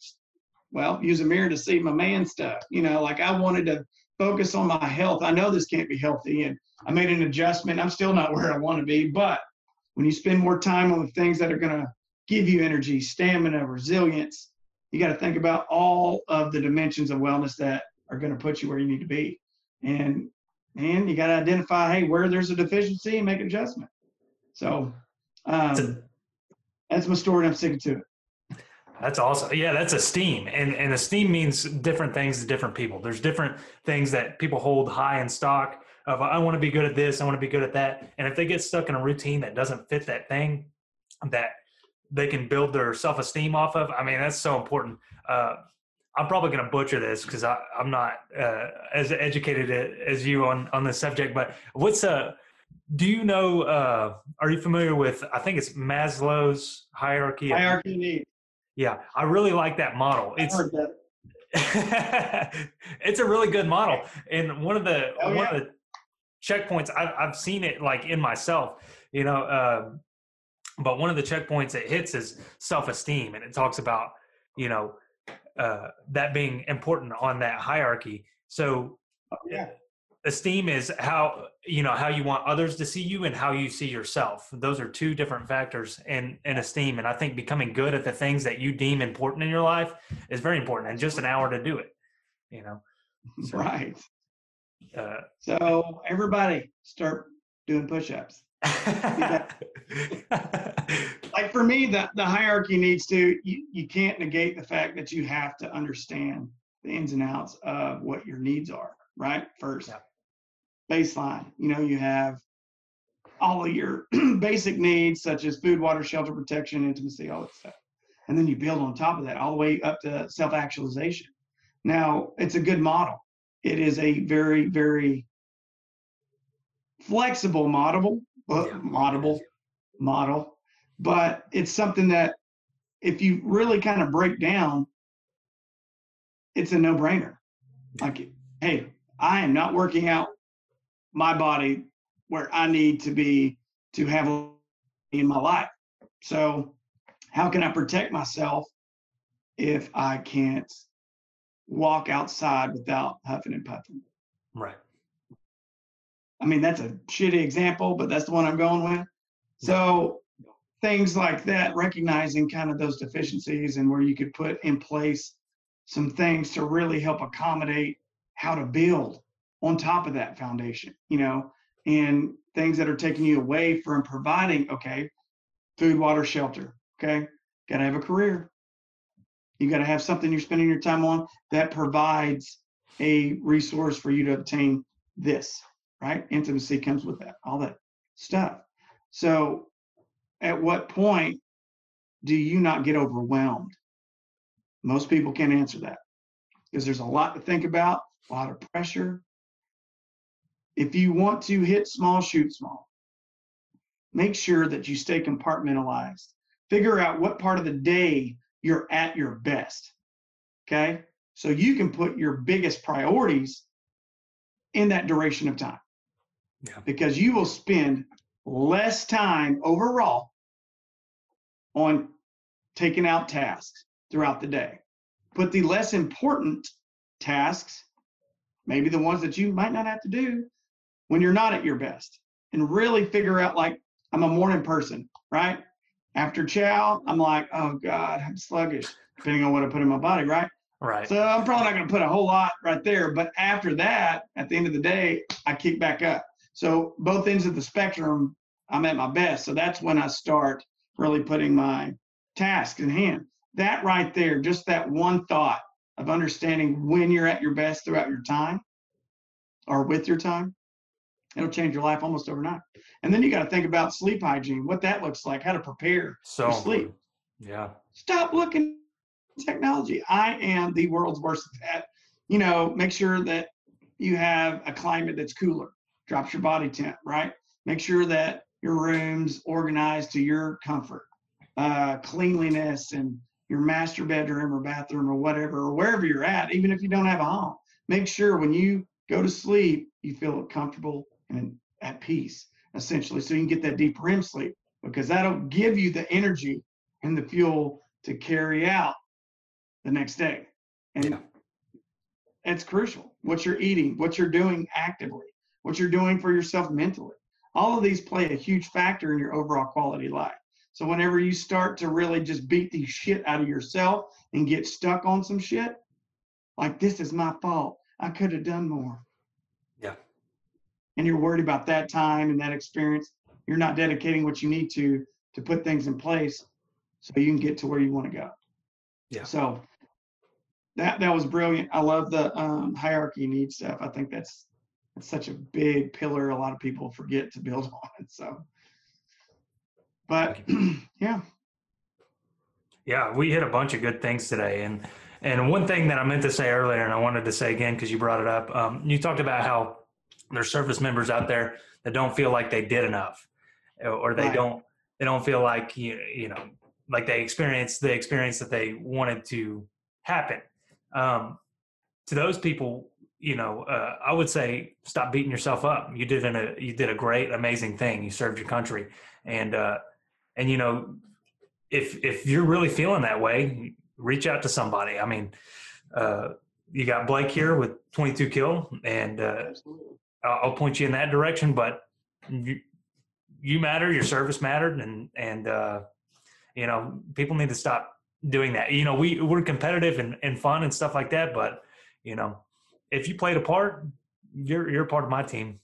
well, use a mirror to see my man stuff. You know, like I wanted to focus on my health. I know this can't be healthy, and I made an adjustment. I'm still not where I want to be, but when you spend more time on the things that are going to give you energy, stamina, resilience, you got to think about all of the dimensions of wellness that are going to put you where you need to be. And and you got to identify, hey, where there's a deficiency and make an adjustment. So um, that's my story, and I'm sticking to it. That's awesome. Yeah, that's esteem. And and esteem means different things to different people. There's different things that people hold high in stock of I want to be good at this, I want to be good at that. And if they get stuck in a routine that doesn't fit that thing that they can build their self-esteem off of, I mean, that's so important. Uh, I'm probably going to butcher this because I'm not uh, as educated as you on on this subject. But what's a do you know? Uh, are you familiar with? I think it's Maslow's hierarchy. Hierarchy of needs. Yeah, I really like that model. It's it's a really good model, and one of the oh, one yeah. of the checkpoints I've, I've seen it like in myself. You know, uh, but one of the checkpoints it hits is self esteem, and it talks about you know uh, that being important on that hierarchy. So oh, yeah esteem is how you know how you want others to see you and how you see yourself those are two different factors in in esteem and i think becoming good at the things that you deem important in your life is very important and just an hour to do it you know so, right uh, so everybody start doing push-ups like for me the, the hierarchy needs to you, you can't negate the fact that you have to understand the ins and outs of what your needs are right first yeah baseline. You know, you have all of your basic needs such as food, water, shelter, protection, intimacy, all that stuff. and then you build on top of that all the way up to self-actualization. Now, it's a good model. It is a very, very flexible model, uh, Yeah. model, model, but it's something that if you really kind of break down, it's a no-brainer. Like, hey, I am not working out my body where I need to be to have in my life. So, how can I protect myself if I can't walk outside without huffing and puffing? Right. I mean, that's a shitty example, but that's the one I'm going with. So, things like that, recognizing kind of those deficiencies and where you could put in place some things to really help accommodate how to build on top of that foundation, you know, and things that are taking you away from providing, okay, food, water, shelter, okay, got to have a career. You got to have something you're spending your time on that provides a resource for you to obtain this, right? Intimacy comes with that, all that stuff. So, at what point do you not get overwhelmed? Most people can't answer that because there's a lot to think about, a lot of pressure. If you want to hit small, shoot small. Make sure that you stay compartmentalized. Figure out what part of the day you're at your best. Okay. So you can put your biggest priorities in that duration of time. Yeah. Because you will spend less time overall on taking out tasks throughout the day. Put the less important tasks, maybe the ones that you might not have to do when you're not at your best, and really figure out like, I'm a morning person, right? After chow, I'm like, oh God, I'm sluggish, depending on what I put in my body, right? Right. So I'm probably not going to put a whole lot right there. But after that, at the end of the day, I kick back up. So both ends of the spectrum, I'm at my best. So that's when I start really putting my task in hand. That right there, just that one thought of understanding when you're at your best throughout your time or with your time, it'll change your life almost overnight. And then you got to think about sleep hygiene, what that looks like, how to prepare so for sleep. Yeah. Stop looking technology. I am the world's worst at. You know, make sure that you have a climate that's cooler, drops your body temp, right? Make sure that your room's organized to your comfort, uh, cleanliness, and your master bedroom or bathroom or whatever, or wherever you're at, even if you don't have a home. Make sure when you go to sleep, you feel comfortable and at peace, essentially, so you can get that deep REM sleep because that'll give you the energy and the fuel to carry out the next day. And Yeah. it's crucial what you're eating, what you're doing actively, what you're doing for yourself mentally. All of these play a huge factor in your overall quality of life. So whenever you start to really just beat the shit out of yourself and get stuck on some shit, like this is my fault. I could have done more. And you're worried about that time and that experience. You're not dedicating what you need to to put things in place so you can get to where you want to go. Yeah. So that that was brilliant. I love the um, hierarchy need stuff. I think that's that's such a big pillar. A lot of people forget to build on. So, but yeah, Yeah, we hit a bunch of good things today, and and one thing that I meant to say earlier, and I wanted to say again because you brought it up. Um, you talked about how there's service members out there that don't feel like they did enough, or they Right. don't they don't feel like you you know like they experienced the experience that they wanted to happen. Um, to those people, you know, uh, I would say stop beating yourself up. You did a you did a great, amazing thing. You served your country, and uh, and you know if if you're really feeling that way, reach out to somebody. I mean, uh, you got Blake here with 22 kill, and uh. I'll, point you in that direction. But you, you matter. Your service mattered, and and uh, you know people need to stop doing that. You know, we we're competitive and, and fun and stuff like that, but you know, if you played a part, you're you're part of my team.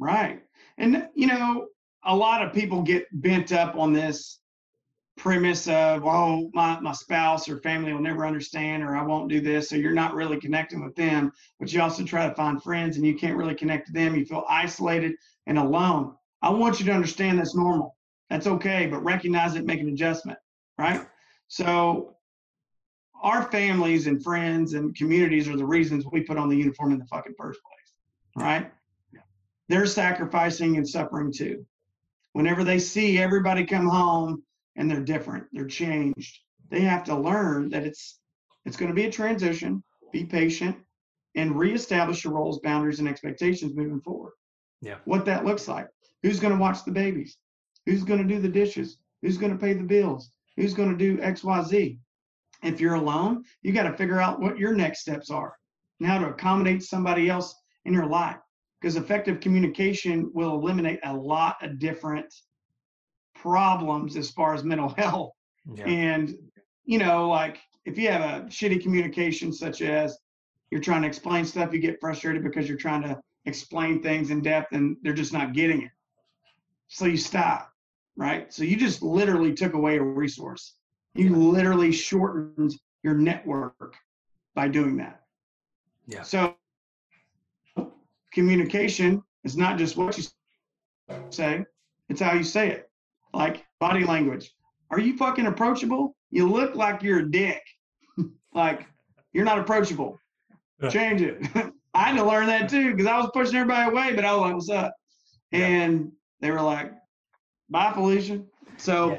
Right. And, you know, a lot of people get bent up on this premise of, oh, my, my spouse or family will never understand, or I won't do this. So you're not really connecting with them. But you also try to find friends and you can't really connect to them. You feel isolated and alone. I want you to understand that's normal. That's okay, but recognize it, make an adjustment. Right. So our families and friends and communities are the reasons we put on the uniform in the fucking first place. Right? They're sacrificing and suffering too. Whenever they see everybody come home and they're different, they're changed, they have to learn that it's it's going to be a transition. Be patient and reestablish your roles, boundaries, and expectations moving forward. Yeah. What that looks like. Who's going to watch the babies? Who's going to do the dishes? Who's going to pay the bills? Who's going to do X, Y, Z? If you're alone, you got to figure out what your next steps are and how to accommodate somebody else in your life. Because effective communication will eliminate a lot of different problems as far as mental health. Yeah. And, you know, like if you have a shitty communication, such as you're trying to explain stuff, you get frustrated because you're trying to explain things in depth and they're just not getting it. So you stop, right? So you just literally took away a resource. You literally shortened your network by doing that. Yeah. So communication is not just what you say, it's how you say it. Like body language. Are you fucking approachable? You look like you're a dick. like you're not approachable. Change it. I had to learn that too because I was pushing everybody away, but I was like, "What's up?" Yeah. And they were like, "Bye, Felicia." So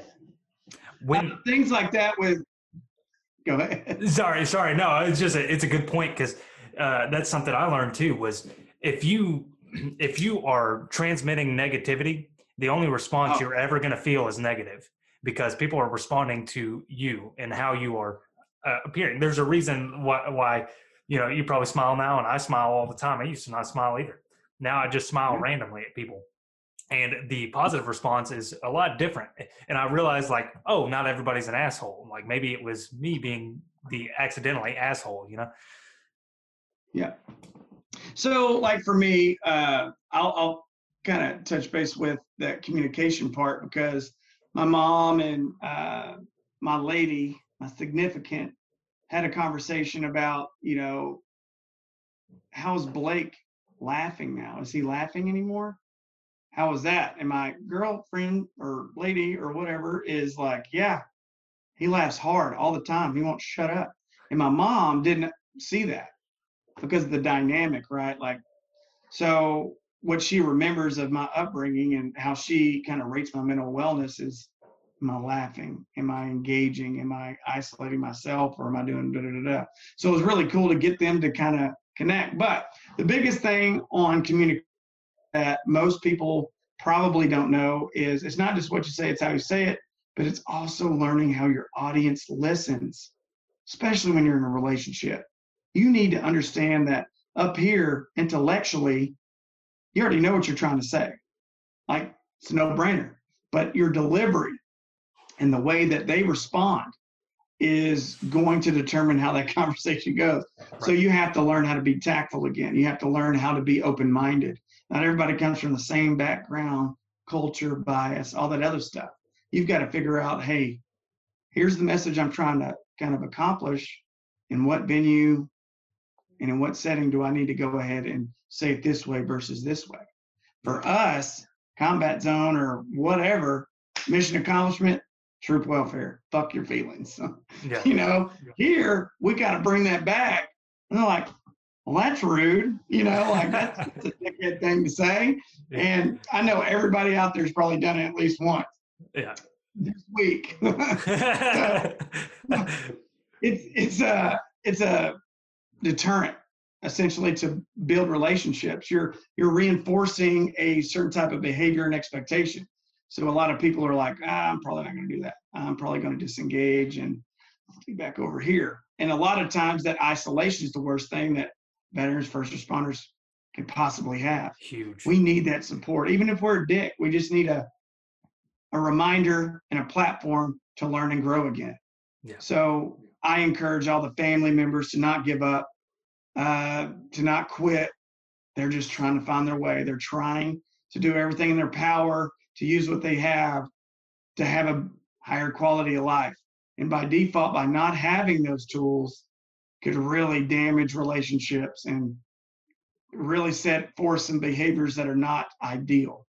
When uh, things like that with. Go ahead. Sorry, sorry. No, it's just a, it's a good point because uh, that's something I learned too. Was if you if you are transmitting negativity, the only response Oh. you're ever going to feel is negative because people are responding to you and how you are uh, appearing. There's a reason why why you know you probably smile now, and I smile all the time. I used to not smile either. Now I just smile Yeah. randomly at people. And the positive response is a lot different. And I realized, like, oh, not everybody's an asshole. Like maybe it was me being the accidentally asshole, you know? Yeah. So, like for me, uh, I'll, I'll kind of touch base with that communication part because my mom and uh, my lady, my significant, had a conversation about, you know, how's Blake laughing now? Is he laughing anymore? How is that? And my girlfriend or lady or whatever is like, yeah, he laughs hard all the time. He won't shut up. And my mom didn't see that because of the dynamic, right? Like, so what she remembers of my upbringing and how she kind of rates my mental wellness is am I laughing? Am I engaging? Am I isolating myself or am I doing da da da da? So it was really cool to get them to kind of connect. But the biggest thing on communication that most people probably don't know is it's not just what you say, it's how you say it, but it's also learning how your audience listens, especially when you're in a relationship you need to understand that up here intellectually you already know what you're trying to say. Like it's a no-brainer. But your delivery and the way that they respond is going to determine how that conversation goes. So you have to learn how to be tactful again. You have to learn how to be open-minded. Not everybody comes from the same background culture bias all that other stuff. You've got to figure out hey here's the message i'm trying to kind of accomplish in what venue and in what setting do I need to go ahead and say it this way versus this way? For us, combat zone or whatever, mission accomplishment, troop welfare, fuck your feelings. Yeah. you know, here we got to bring that back. And they're like, well, that's rude. You know, like that's, that's a dickhead thing to say. Yeah. And I know everybody out there's probably done it at least once Yeah. this week. it's it's a it's a deterrent essentially to build relationships. You're you're reinforcing a certain type of behavior and expectation. So a lot of people are like ah, i'm probably not going to do that. I'm probably going to disengage and be back over here. And a lot of times that isolation is the worst thing that veterans first responders can possibly have. Huge. we need that support. Even if we're a dick we just need a a reminder and a platform to learn and grow again. Yeah. so i encourage all the family members to not give up uh, to not quit. They're just trying to find their way. They're trying to do everything in their power to use what they have to have a higher quality of life. And by default by not having those tools could really damage relationships and really set forth some behaviors that are not ideal.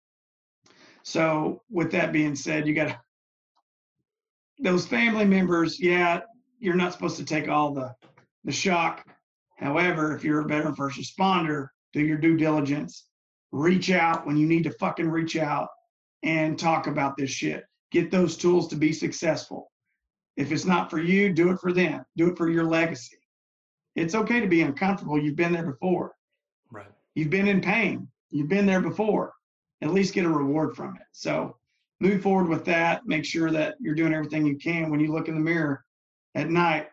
So with that being said, you got those family members, yeah, you're not supposed to take all the the shock. However, if you're a veteran first responder, do your due diligence. Reach out when you need to fucking reach out and talk about this shit. Get those tools to be successful. If it's not for you, do it for them. Do it for your legacy. It's okay to be uncomfortable. You've been there before. Right. You've been in pain. You've been there before. At least get a reward from it. So move forward with that. Make sure that you're doing everything you can. When you look in the mirror at night,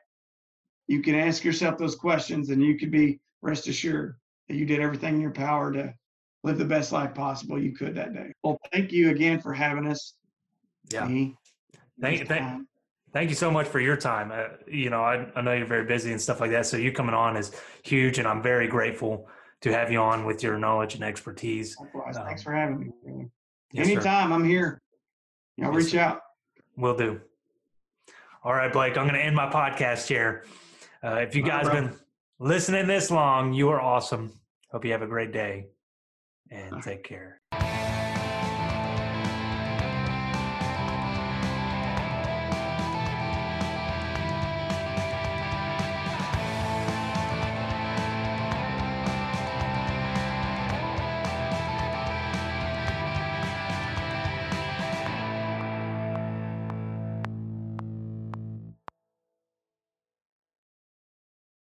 you can ask yourself those questions and you could be rest assured that you did everything in your power to live the best life possible you could that day. Well, thank you again for having us. Yeah. Me. Thank, thank, thank you so much for your time. Uh, you know, I, I know you're very busy and stuff like that. So you coming on is huge, and I'm very grateful to have you on with your knowledge and expertise. Likewise. Um, Thanks for having me. Yes, sir. Anytime, I'm here. You know, Yes, reach sir. out. Will do. All right, Blake, I'm going to end my podcast here. Uh, if you All guys been listening this long, you are awesome. Hope you have a great day and All take care.